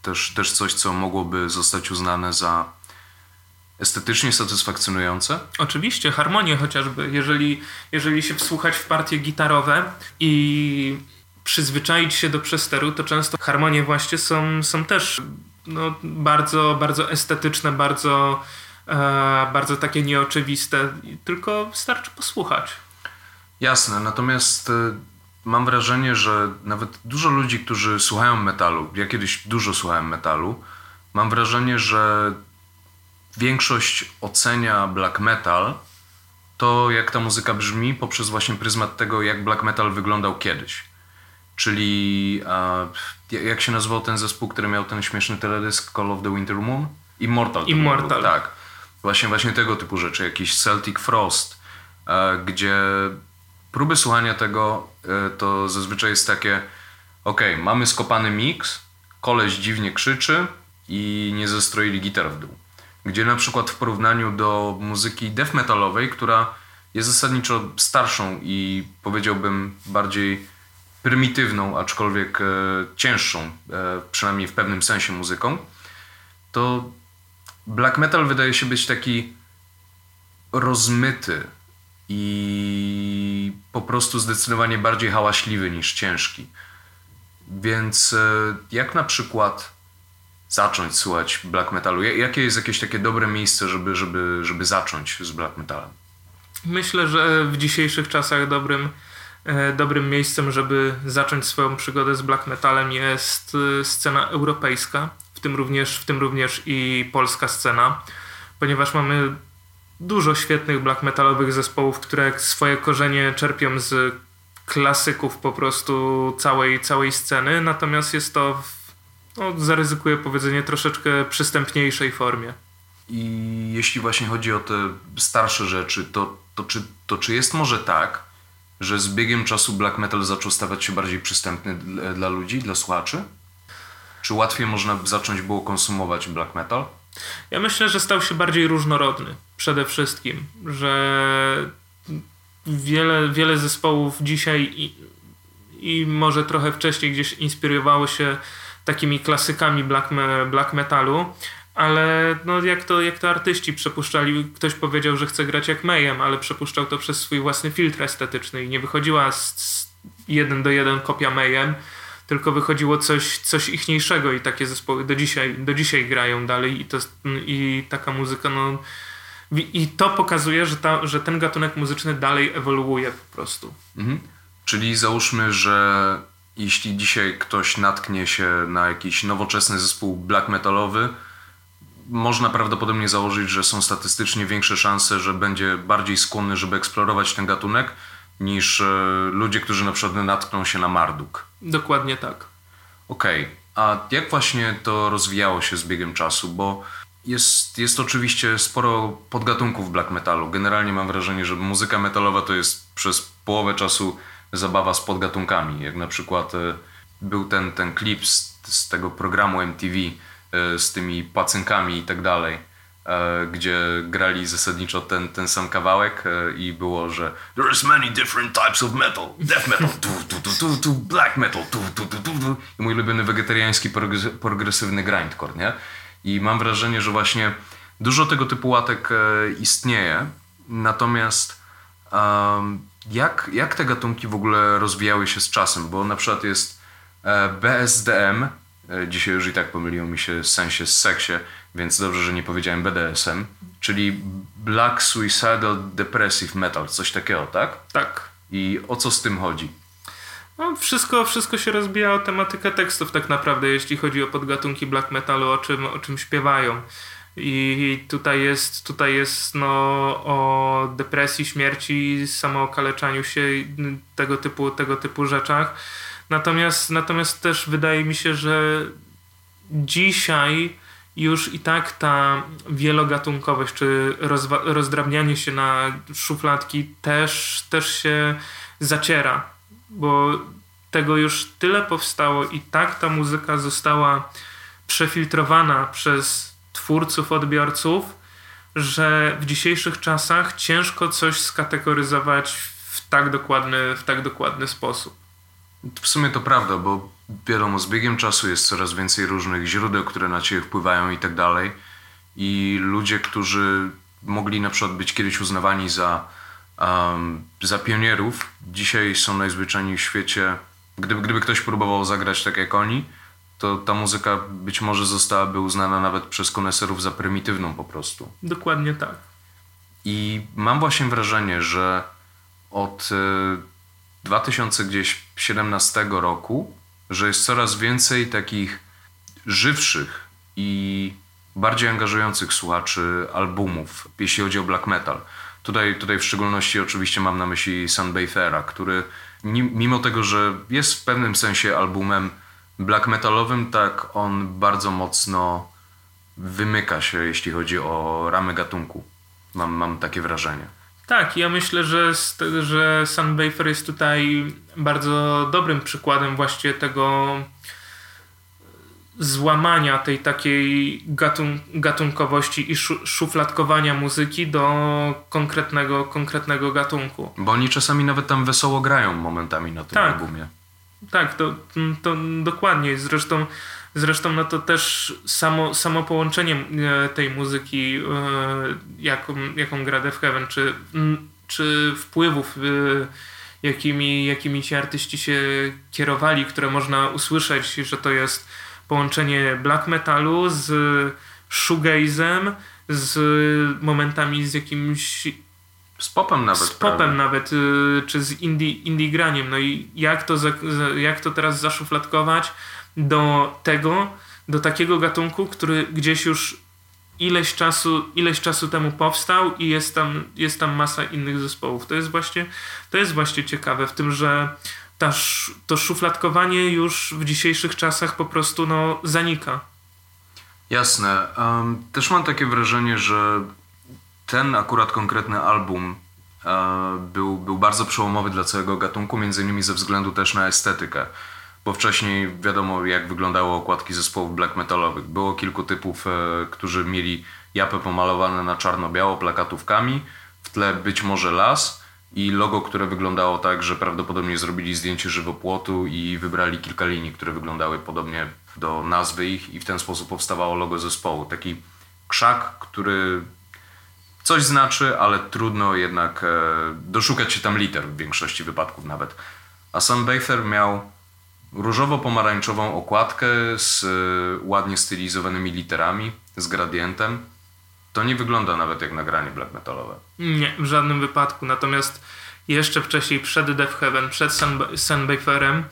też, też coś, co mogłoby zostać uznane za estetycznie satysfakcjonujące? Oczywiście, harmonie chociażby. Jeżeli, jeżeli się wsłuchać w partie gitarowe i przyzwyczaić się do przesteru, to często harmonie właśnie są, są też no, bardzo, bardzo estetyczne, bardzo, e, bardzo takie nieoczywiste, tylko wystarczy posłuchać. Jasne, natomiast e, mam wrażenie, że nawet dużo ludzi, którzy słuchają metalu, ja kiedyś dużo słuchałem metalu, mam wrażenie, że większość ocenia black metal to jak ta muzyka brzmi poprzez właśnie pryzmat tego, jak black metal wyglądał kiedyś. Czyli jak się nazywał ten zespół, który miał ten śmieszny teledysk Call of the Winter Moon? Immortal. Immortal. Tak. Właśnie, właśnie tego typu rzeczy. Jakiś Celtic Frost, gdzie próby słuchania tego e, to zazwyczaj jest takie ok, mamy skopany mix, koleś dziwnie krzyczy i nie zestroili gitar w dół. Gdzie na przykład w porównaniu do muzyki death metalowej, która jest zasadniczo starszą i powiedziałbym bardziej prymitywną, aczkolwiek e, cięższą, e, przynajmniej w pewnym sensie muzyką, to black metal wydaje się być taki rozmyty i po prostu zdecydowanie bardziej hałaśliwy niż ciężki. Więc e, jak na przykład zacząć słuchać black metalu? Jakie jest jakieś takie dobre miejsce, żeby, żeby, żeby zacząć z black metalem? Myślę, że w dzisiejszych czasach dobrym E, dobrym miejscem, żeby zacząć swoją przygodę z black metalem jest e, scena europejska, w tym również, w tym również i polska scena, ponieważ mamy dużo świetnych black metalowych zespołów, które swoje korzenie czerpią z klasyków po prostu całej, całej sceny, natomiast jest to no, zaryzykuję powiedzenie, troszeczkę przystępniejszej formie. I jeśli właśnie chodzi o te starsze rzeczy, to, to, czy, to czy jest może tak, że z biegiem czasu black metal zaczął stawać się bardziej przystępny dla ludzi, dla słuchaczy? Czy łatwiej można zacząć było konsumować black metal? Ja myślę, że stał się bardziej różnorodny. Przede wszystkim, że wiele, wiele zespołów dzisiaj i, i może trochę wcześniej gdzieś inspirowało się takimi klasykami black, black metalu, ale no jak, to, jak to artyści przepuszczali, ktoś powiedział, że chce grać jak Mayhem, ale przepuszczał to przez swój własny filtr estetyczny i nie wychodziła z, z jeden do jeden kopia Mayhem, tylko wychodziło coś, coś ichniejszego i takie zespoły do dzisiaj, do dzisiaj grają dalej i, to, i taka muzyka, no i to pokazuje, że, ta, że ten gatunek muzyczny dalej ewoluuje po prostu. Mhm. Czyli załóżmy, że jeśli dzisiaj ktoś natknie się na jakiś nowoczesny zespół black metalowy, można prawdopodobnie założyć, że są statystycznie większe szanse, że będzie bardziej skłonny, żeby eksplorować ten gatunek, niż e, ludzie, którzy na przykład natkną się na Marduk. Dokładnie tak. Okej, okay. a jak właśnie to rozwijało się z biegiem czasu? Bo jest, jest oczywiście sporo podgatunków black metalu. Generalnie mam wrażenie, że muzyka metalowa to jest przez połowę czasu zabawa z podgatunkami. Jak na przykład e, był ten, ten klip z, z tego programu MTV, E, z tymi pacynkami i tak dalej, e, gdzie grali zasadniczo ten, ten sam kawałek i było, że there's many different types of metal, death metal, tu, tu, tu, tu, tu, black metal, tu, tu, tu, tu, tu. i mój ulubiony wegetariański progresywny grindcore, nie? I mam wrażenie, że właśnie dużo tego typu łatek istnieje, natomiast um, jak, jak te gatunki w ogóle rozwijały się z czasem? Bo na przykład jest BSDM, E, dzisiaj już i tak pomyliło mi się sensie z seksie, więc dobrze, że nie powiedziałem BDSM, czyli Black Suicidal Depressive Metal, coś takiego, tak? Tak. I o co z tym chodzi? No, wszystko, wszystko się rozbija o tematykę tekstów tak naprawdę, jeśli chodzi o podgatunki black metalu, o czym, o czym śpiewają. I tutaj jest, tutaj jest no, o depresji, śmierci, samookaleczaniu się, tego typu, tego typu rzeczach. Natomiast, natomiast też wydaje mi się, że dzisiaj już i tak ta wielogatunkowość, czy rozdrabnianie się na szufladki też, też się zaciera, bo tego już tyle powstało i tak ta muzyka została przefiltrowana przez twórców, odbiorców, że w dzisiejszych czasach ciężko coś skategoryzować w tak dokładny, w tak dokładny sposób. W sumie to prawda, bo wiadomo, z biegiem czasu jest coraz więcej różnych źródeł, które na ciebie wpływają i tak dalej. I ludzie, którzy mogli na przykład być kiedyś uznawani za, um, za pionierów, dzisiaj są najzwyczajniej w świecie. Gdyby, gdyby ktoś próbował zagrać tak jak oni, to ta muzyka być może zostałaby uznana nawet przez koneserów za prymitywną po prostu. Dokładnie tak. I mam właśnie wrażenie, że od 2017 roku, że jest coraz więcej takich żywszych i bardziej angażujących słuchaczy albumów, jeśli chodzi o black metal. Tutaj, tutaj w szczególności oczywiście mam na myśli Sunbathera, który mimo tego, że jest w pewnym sensie albumem black metalowym, tak on bardzo mocno wymyka się, jeśli chodzi o ramy gatunku. Mam, mam takie wrażenie. Tak, ja myślę, że, że Sunbather jest tutaj bardzo dobrym przykładem właśnie tego złamania tej takiej gatun gatunkowości i szufladkowania muzyki do konkretnego, konkretnego gatunku. Bo oni czasami nawet tam wesoło grają momentami na tym tak. albumie. Tak, to, to dokładnie. Zresztą, zresztą no to też samo, samo połączenie e, tej muzyki, e, jaką, jaką gra Death Heaven, czy, czy wpływów, e, jakimi, jakimi ci artyści się kierowali, które można usłyszeć, że to jest połączenie black metalu z shoegazem, z momentami z jakimś z popem nawet. Z popem prawie. nawet, y, czy z indie, indie graniem. No i jak to, jak to teraz zaszufladkować do tego, do takiego gatunku, który gdzieś już ileś czasu, ileś czasu temu powstał i jest tam, jest tam masa innych zespołów. To jest właśnie, to jest właśnie ciekawe w tym, że ta, to szufladkowanie już w dzisiejszych czasach po prostu no, zanika. Jasne. Um, też mam takie wrażenie, że ten akurat konkretny album e, był, był bardzo przełomowy dla całego gatunku, między innymi ze względu też na estetykę. Bo wcześniej wiadomo, jak wyglądały okładki zespołów black metalowych. Było kilku typów, e, którzy mieli japy pomalowane na czarno-biało plakatówkami, w tle być może las i logo, które wyglądało tak, że prawdopodobnie zrobili zdjęcie żywopłotu i wybrali kilka linii, które wyglądały podobnie do nazwy ich i w ten sposób powstawało logo zespołu. Taki krzak, który coś znaczy, ale trudno jednak e, doszukać się tam liter w większości wypadków nawet. A Sunbather miał różowo-pomarańczową okładkę z e, ładnie stylizowanymi literami, z gradientem. To nie wygląda nawet jak nagranie black metalowe. Nie, w żadnym wypadku. Natomiast jeszcze wcześniej, przed Death Heaven, przed Sunbatherem,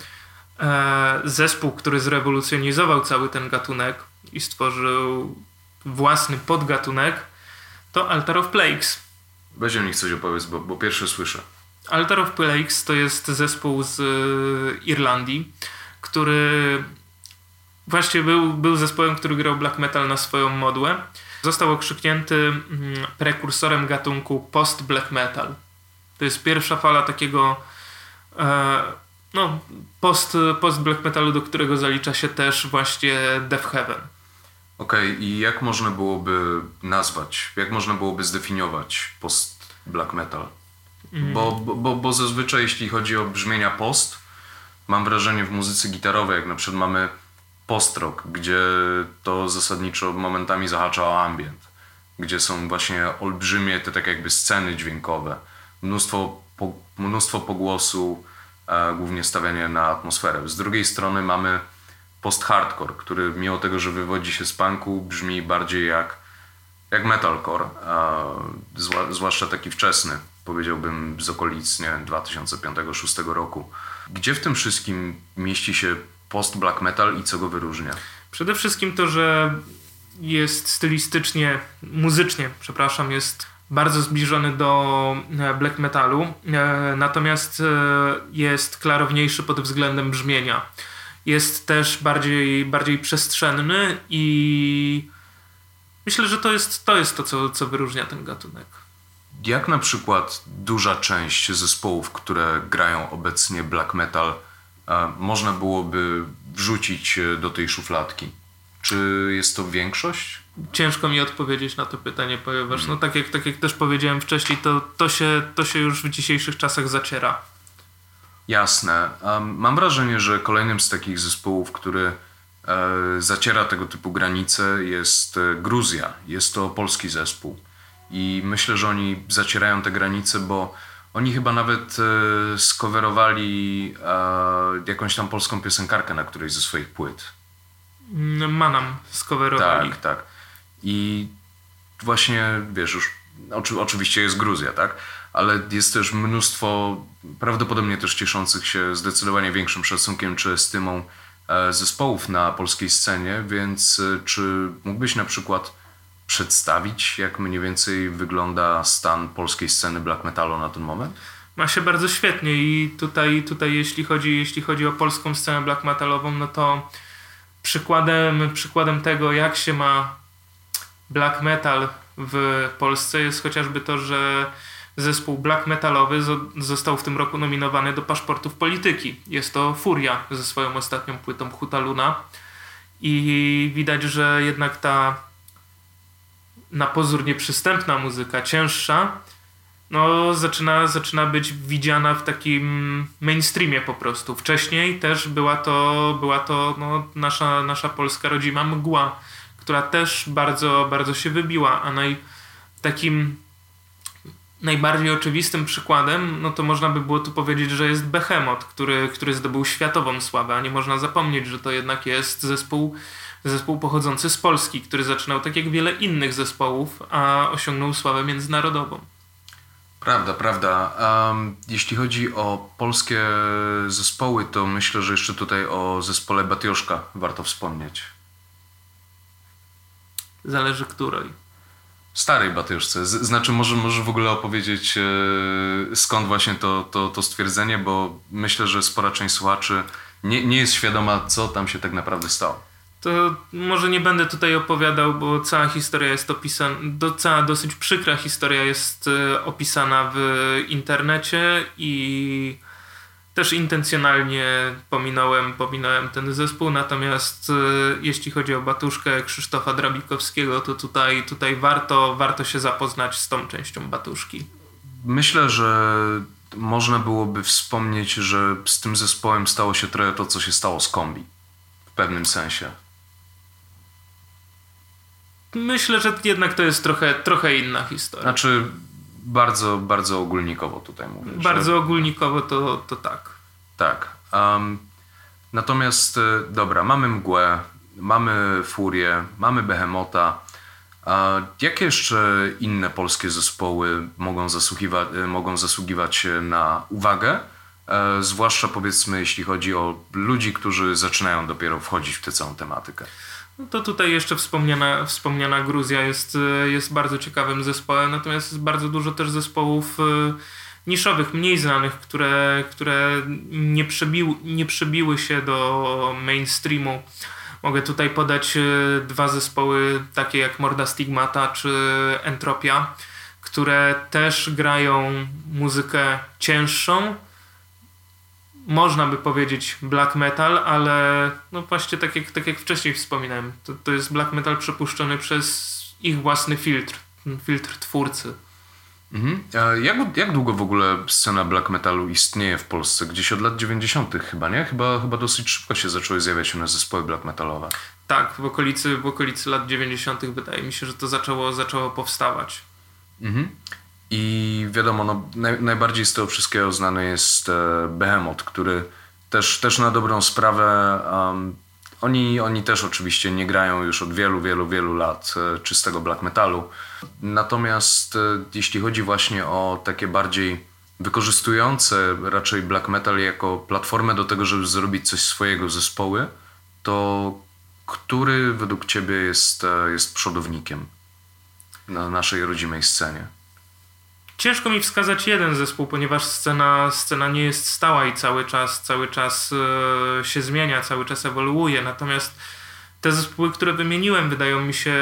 e, zespół, który zrewolucjonizował cały ten gatunek i stworzył własny podgatunek, to Altar of Plagues. Weź o nich coś opowiedz, bo, bo pierwsze słyszę. Altar of Plagues to jest zespół z y, Irlandii, który właśnie był, był zespołem, który grał black metal na swoją modłę. Został okrzyknięty mm, prekursorem gatunku post-black metal. To jest pierwsza fala takiego e, no, post, post black metalu, do którego zalicza się też właśnie Death Heaven. Okej, okay, i jak można byłoby nazwać, jak można byłoby zdefiniować post black metal? Mm. Bo, bo, bo zazwyczaj jeśli chodzi o brzmienia post, mam wrażenie w muzyce gitarowej, jak na przykład mamy post-rock, gdzie to zasadniczo momentami zahacza o ambient, gdzie są właśnie olbrzymie te tak jakby sceny dźwiękowe, mnóstwo, po, mnóstwo pogłosu, e, głównie stawianie na atmosferę. Z drugiej strony mamy post-hardcore, który mimo tego, że wywodzi się z punku, brzmi bardziej jak, jak metalcore, a zwłaszcza taki wczesny, powiedziałbym z okolic nie, 2005-2006 roku. Gdzie w tym wszystkim mieści się post-black metal i co go wyróżnia? Przede wszystkim to, że jest stylistycznie, muzycznie, przepraszam, jest bardzo zbliżony do e, black metalu, e, natomiast e, jest klarowniejszy pod względem brzmienia jest też bardziej, bardziej przestrzenny i myślę, że to jest to, jest to co, co wyróżnia ten gatunek. Jak na przykład duża część zespołów, które grają obecnie black metal, można byłoby wrzucić e, do tej szufladki? Czy jest to większość? Ciężko mi odpowiedzieć na to pytanie, ponieważ no, tak, jak, tak jak też powiedziałem wcześniej, to, to, się, to się już w dzisiejszych czasach zaciera. Jasne. Mam wrażenie, że kolejnym z takich zespołów, który e, zaciera tego typu granice jest e, Gruzja. Jest to polski zespół. I myślę, że oni zacierają te granice, bo oni chyba nawet e, skowerowali jakąś tam polską piosenkarkę na którejś ze swoich płyt. Mm, Manam skowerowali. Tak, tak. I właśnie, wiesz, już oczy, oczywiście jest Gruzja, tak? Ale jest też mnóstwo, prawdopodobnie też cieszących się zdecydowanie większym szacunkiem czy estymą e, zespołów na polskiej scenie, więc e, czy mógłbyś na przykład przedstawić, jak mniej więcej wygląda stan polskiej sceny black metalu na ten moment? Ma się bardzo świetnie i tutaj, tutaj jeśli, chodzi, jeśli chodzi o polską scenę black metalową, no to przykładem, przykładem tego, jak się ma black metal w Polsce jest chociażby to, że zespół black metalowy został w tym roku nominowany do paszportów polityki. Jest to Furia ze swoją ostatnią płytą Huta Luna i widać, że jednak ta na pozór nieprzystępna muzyka, cięższa, no zaczyna, zaczyna być widziana w takim mainstreamie po prostu. Wcześniej też była to, była to no, nasza, nasza polska rodzima mgła, która też bardzo, bardzo się wybiła, a naj, takim najbardziej oczywistym przykładem, no to można by było tu powiedzieć, że jest Behemoth, który, który zdobył światową sławę, a nie można zapomnieć, że to jednak jest zespół zespół pochodzący z Polski, który zaczynał tak jak wiele innych zespołów, a osiągnął sławę międzynarodową. Prawda, prawda. Um, jeśli chodzi o polskie zespoły, to myślę, że jeszcze tutaj o zespole Batioszka warto wspomnieć. Zależy której. Starej Batioszce. Znaczy, może, może w ogóle opowiedzieć e, skąd właśnie to, to, to stwierdzenie, bo myślę, że spora część słuchaczy nie, nie jest świadoma, co tam się tak naprawdę stało to może nie będę tutaj opowiadał, bo cała historia jest opisana, do, cała dosyć przykra historia jest e, opisana w internecie i też intencjonalnie pominąłem, pominąłem ten zespół, natomiast e, jeśli chodzi o Batuszkę Krzysztofa Drabikowskiego, to tutaj, tutaj warto, warto się zapoznać z tą częścią Batuszki. Myślę, że można byłoby wspomnieć, że z tym zespołem stało się trochę to, co się stało z kombi. W pewnym sensie. Myślę, że jednak to jest trochę, trochę inna historia. Znaczy, bardzo, bardzo ogólnikowo tutaj mówię. Bardzo że... ogólnikowo to, to tak. Tak. Um, natomiast, e, dobra, mamy mgłę, mamy furię, mamy behemota. A jakie jeszcze inne polskie zespoły mogą zasługiwać, e, mogą zasługiwać na uwagę? E, zwłaszcza powiedzmy, jeśli chodzi o ludzi, którzy zaczynają dopiero wchodzić w tę całą tematykę. No to tutaj jeszcze wspomniana, wspomniana Gruzja jest, e, jest bardzo ciekawym zespołem, natomiast jest bardzo dużo też zespołów e, niszowych, mniej znanych, które, które nie, przebił, nie przebiły się do mainstreamu. Mogę tutaj podać e, dwa zespoły, takie jak Morda Stigmata czy Entropia, które też grają muzykę cięższą, można by powiedzieć black metal, ale no właśnie tak jak, tak jak wcześniej wspominałem, to, to jest black metal przepuszczony przez ich własny filtr, filtr twórcy. Mhm. A jak, jak długo w ogóle scena black metalu istnieje w Polsce? Gdzieś od lat 90. chyba, nie? Chyba, chyba dosyć szybko się zaczęły zjawiać się na zespoły black metalowe. Tak, w okolicy, w okolicy lat 90. wydaje mi się, że to zaczęło, zaczęło powstawać. Mhm. I wiadomo, no, naj, najbardziej z tego wszystkiego znany jest e, Behemoth, który też, też na dobrą sprawę. Um, oni, oni też oczywiście nie grają już od wielu, wielu, wielu lat e, czystego black metalu. Natomiast e, jeśli chodzi właśnie o takie bardziej wykorzystujące raczej black metal jako platformę do tego, żeby zrobić coś swojego zespoły, to który według Ciebie jest, jest przodownikiem na naszej rodzimej scenie? Ciężko mi wskazać jeden zespół, ponieważ scena, scena nie jest stała i cały czas, cały czas e, się zmienia, cały czas ewoluuje. Natomiast te zespoły, które wymieniłem, wydają mi się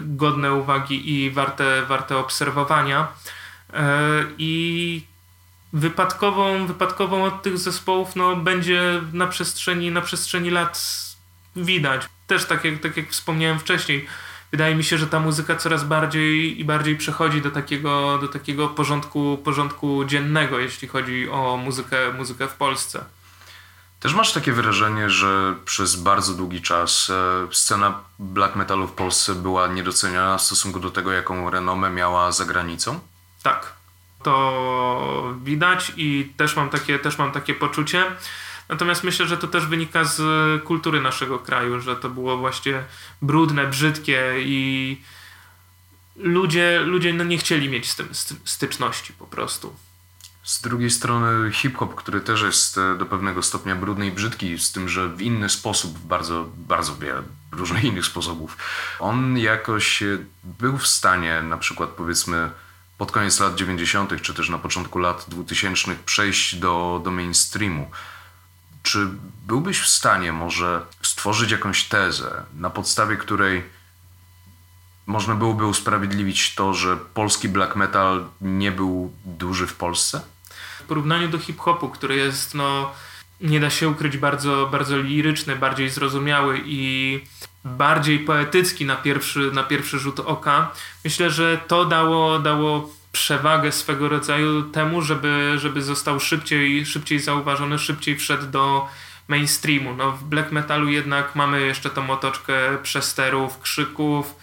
godne uwagi i warte, warte obserwowania. E, I wypadkową, wypadkową od tych zespołów no, będzie na przestrzeni, na przestrzeni lat widać. Też tak jak, tak jak wspomniałem wcześniej, wydaje mi się, że ta muzyka coraz bardziej i bardziej przechodzi do takiego, do takiego porządku, porządku dziennego, jeśli chodzi o muzykę, muzykę w Polsce. Też masz takie wrażenie, że przez bardzo długi czas e, scena black metalu w Polsce była niedoceniana w stosunku do tego, jaką renomę miała za granicą? Tak, to widać i też mam takie, też mam takie poczucie. Natomiast myślę, że to też wynika z kultury naszego kraju, że to było właśnie brudne, brzydkie i ludzie, ludzie no nie chcieli mieć z tym styczności po prostu. Z drugiej strony hip-hop, który też jest e, do pewnego stopnia brudny i brzydki, z tym, że w inny sposób, bardzo, bardzo wiele różnych innych sposobów, on jakoś e, był w stanie, na przykład powiedzmy pod koniec lat 90., czy też na początku lat 2000 przejść do, do mainstreamu. Czy byłbyś w stanie może stworzyć jakąś tezę, na podstawie której można byłoby usprawiedliwić to, że polski black metal nie był duży w Polsce? W porównaniu do hip-hopu, który jest, no, nie da się ukryć, bardzo, bardzo liryczny, bardziej zrozumiały i bardziej poetycki na pierwszy, na pierwszy rzut oka, myślę, że to dało, dało przewagę swego rodzaju temu, żeby, żeby został szybciej, szybciej zauważony, szybciej wszedł do mainstreamu. No, w black metalu jednak mamy jeszcze tą otoczkę przesterów, krzyków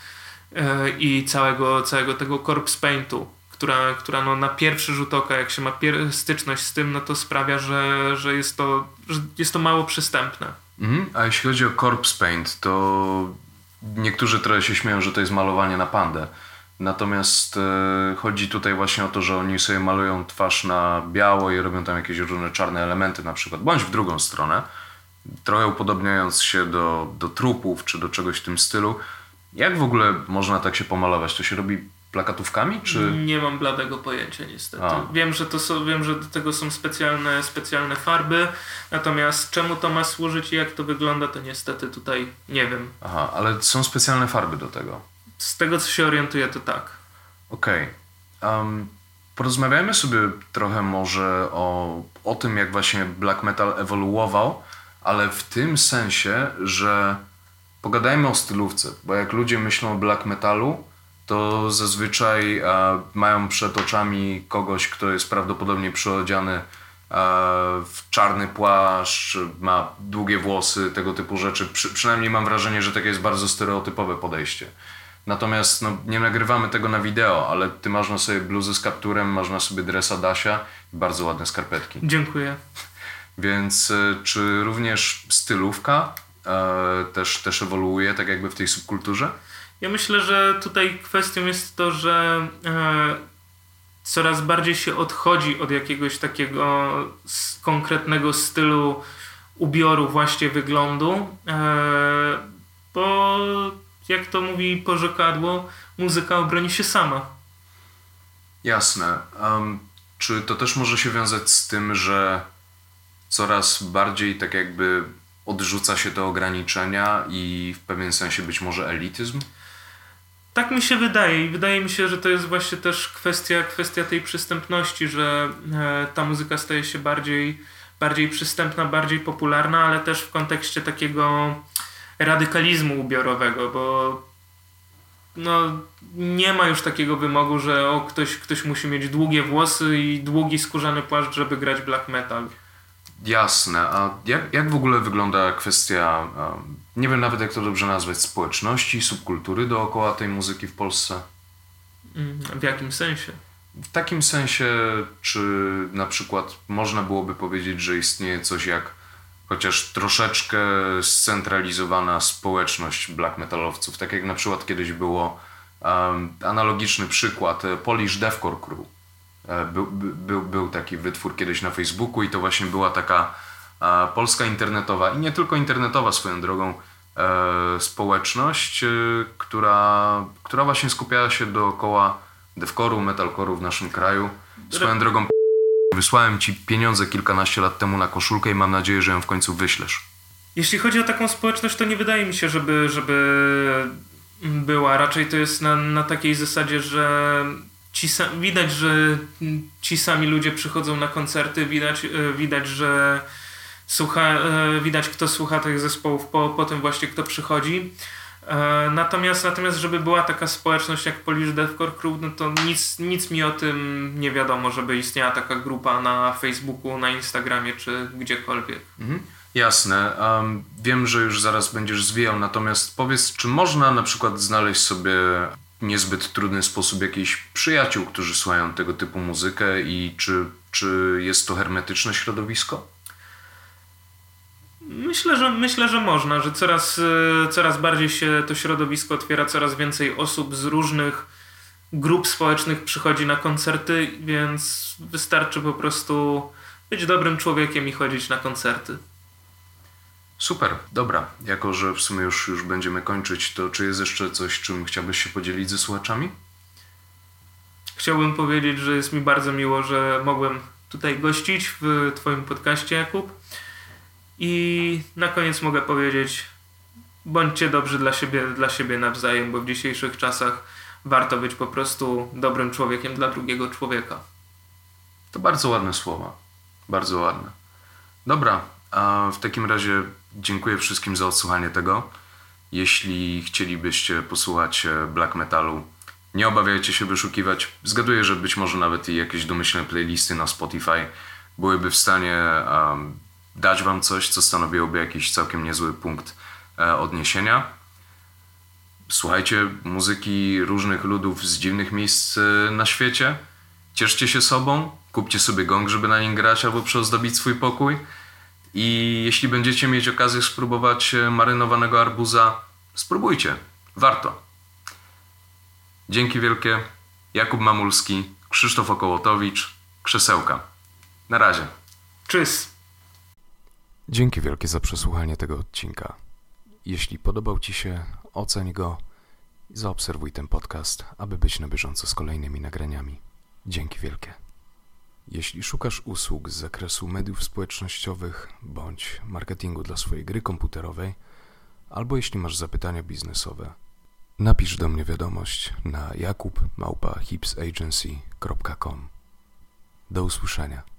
yy, i całego, całego tego corpse paintu, która, która no na pierwszy rzut oka, jak się ma styczność z tym, no to sprawia, że, że, jest, to, że jest to mało przystępne. Mhm. A jeśli chodzi o corpse paint, to niektórzy trochę się śmieją, że to jest malowanie na pandę. Natomiast e, chodzi tutaj właśnie o to, że oni sobie malują twarz na biało i robią tam jakieś różne czarne elementy na przykład, bądź w drugą stronę, trochę upodobniając się do, do trupów czy do czegoś w tym stylu. Jak w ogóle można tak się pomalować? To się robi plakatówkami, czy... Nie mam bladego pojęcia niestety. Wiem, że to są, wiem, że do tego są specjalne, specjalne farby, natomiast czemu to ma służyć i jak to wygląda, to niestety tutaj nie wiem. Aha, ale są specjalne farby do tego. Z tego, co się orientuję, to tak. Okej. Okay. Um, porozmawiajmy sobie trochę może o, o tym, jak właśnie black metal ewoluował, ale w tym sensie, że pogadajmy o stylówce, bo jak ludzie myślą o black metalu, to zazwyczaj e, mają przed oczami kogoś, kto jest prawdopodobnie przyodziany e, w czarny płaszcz, ma długie włosy, tego typu rzeczy. Przy, przynajmniej mam wrażenie, że takie jest bardzo stereotypowe podejście. Natomiast no, nie nagrywamy tego na wideo, ale ty masz na sobie bluzę z kapturem, masz na sobie dresa Dasia i bardzo ładne skarpetki. Dziękuję. Więc e, czy również stylówka e, też, też ewoluuje tak jakby w tej subkulturze? Ja myślę, że tutaj kwestią jest to, że e, coraz bardziej się odchodzi od jakiegoś takiego konkretnego stylu ubioru, właśnie wyglądu, e, bo jak to mówi porzekadło, muzyka obroni się sama. Jasne. Um, czy to też może się wiązać z tym, że coraz bardziej tak jakby odrzuca się te ograniczenia i w pewien sensie być może elityzm? Tak mi się wydaje i wydaje mi się, że to jest właśnie też kwestia, kwestia tej przystępności, że e, ta muzyka staje się bardziej, bardziej przystępna, bardziej popularna, ale też w kontekście takiego radykalizmu ubiorowego, bo no, nie ma już takiego wymogu, że o, ktoś, ktoś musi mieć długie włosy i długi skórzany płaszcz, żeby grać black metal. Jasne. A jak, jak w ogóle wygląda kwestia, nie wiem nawet jak to dobrze nazwać, społeczności, subkultury dookoła tej muzyki w Polsce? Mm, w jakim sensie? W takim sensie, czy na przykład można byłoby powiedzieć, że istnieje coś jak chociaż troszeczkę scentralizowana społeczność black metalowców, tak jak na przykład kiedyś było um, analogiczny przykład e, Polish Deathcore Crew. E, był, był, był taki wytwór kiedyś na Facebooku i to właśnie była taka e, polska internetowa i nie tylko internetowa swoją drogą e, społeczność, e, która, która właśnie skupiała się dookoła deathcore'u, metalcore'u w naszym kraju. Swoją drogą Wysłałem ci pieniądze kilkanaście lat temu na koszulkę i mam nadzieję, że ją w końcu wyślesz. Jeśli chodzi o taką społeczność, to nie wydaje mi się, żeby, żeby była. Raczej to jest na, na takiej zasadzie, że ci widać, że ci sami ludzie przychodzą na koncerty, widać, e, widać że słucha, e, widać kto słucha tych zespołów po, po tym właśnie kto przychodzi. E, natomiast, natomiast, żeby była taka społeczność jak Polish Deathcore Crew, no to nic, nic mi o tym nie wiadomo, żeby istniała taka grupa na Facebooku, na Instagramie czy gdziekolwiek. Mhm. Jasne. Um, wiem, że już zaraz będziesz zwijał, natomiast powiedz, czy można na przykład znaleźć sobie niezbyt trudny sposób jakichś przyjaciół, którzy słuchają tego typu muzykę i czy, czy jest to hermetyczne środowisko? Myślę, że myślę, że można, że coraz, e, coraz bardziej się to środowisko otwiera, coraz więcej osób z różnych grup społecznych przychodzi na koncerty, więc wystarczy po prostu być dobrym człowiekiem i chodzić na koncerty. Super, dobra. Jako, że w sumie już, już będziemy kończyć, to czy jest jeszcze coś, czym chciałbyś się podzielić ze słuchaczami? Chciałbym powiedzieć, że jest mi bardzo miło, że mogłem tutaj gościć w Twoim podcaście, Jakub. I na koniec mogę powiedzieć, bądźcie dobrzy dla siebie, dla siebie nawzajem, bo w dzisiejszych czasach warto być po prostu dobrym człowiekiem dla drugiego człowieka. To bardzo ładne słowa. Bardzo ładne. Dobra, a w takim razie dziękuję wszystkim za odsłuchanie tego. Jeśli chcielibyście posłuchać e, black metalu, nie obawiajcie się wyszukiwać. Zgaduję, że być może nawet i jakieś domyślne playlisty na Spotify byłyby w stanie um, dać wam coś, co stanowiłoby jakiś całkiem niezły punkt e, odniesienia. Słuchajcie muzyki różnych ludów z dziwnych miejsc e, na świecie. Cieszcie się sobą, kupcie sobie gong, żeby na nim grać albo przyozdobić swój pokój. I jeśli będziecie mieć okazję spróbować e, marynowanego arbuza, spróbujcie. Warto. Dzięki wielkie. Jakub Mamulski, Krzysztof Okołotowicz, Krzesełka. Na razie. Cześć. Dzięki wielkie za przesłuchanie tego odcinka. Jeśli podobał Ci się, oceń go i zaobserwuj ten podcast, aby być na bieżąco z kolejnymi nagraniami. Dzięki wielkie. Jeśli szukasz usług z zakresu mediów społecznościowych bądź marketingu dla swojej gry komputerowej, albo jeśli masz zapytania biznesowe, napisz do mnie wiadomość na jakub.hipsagency.com. Do usłyszenia.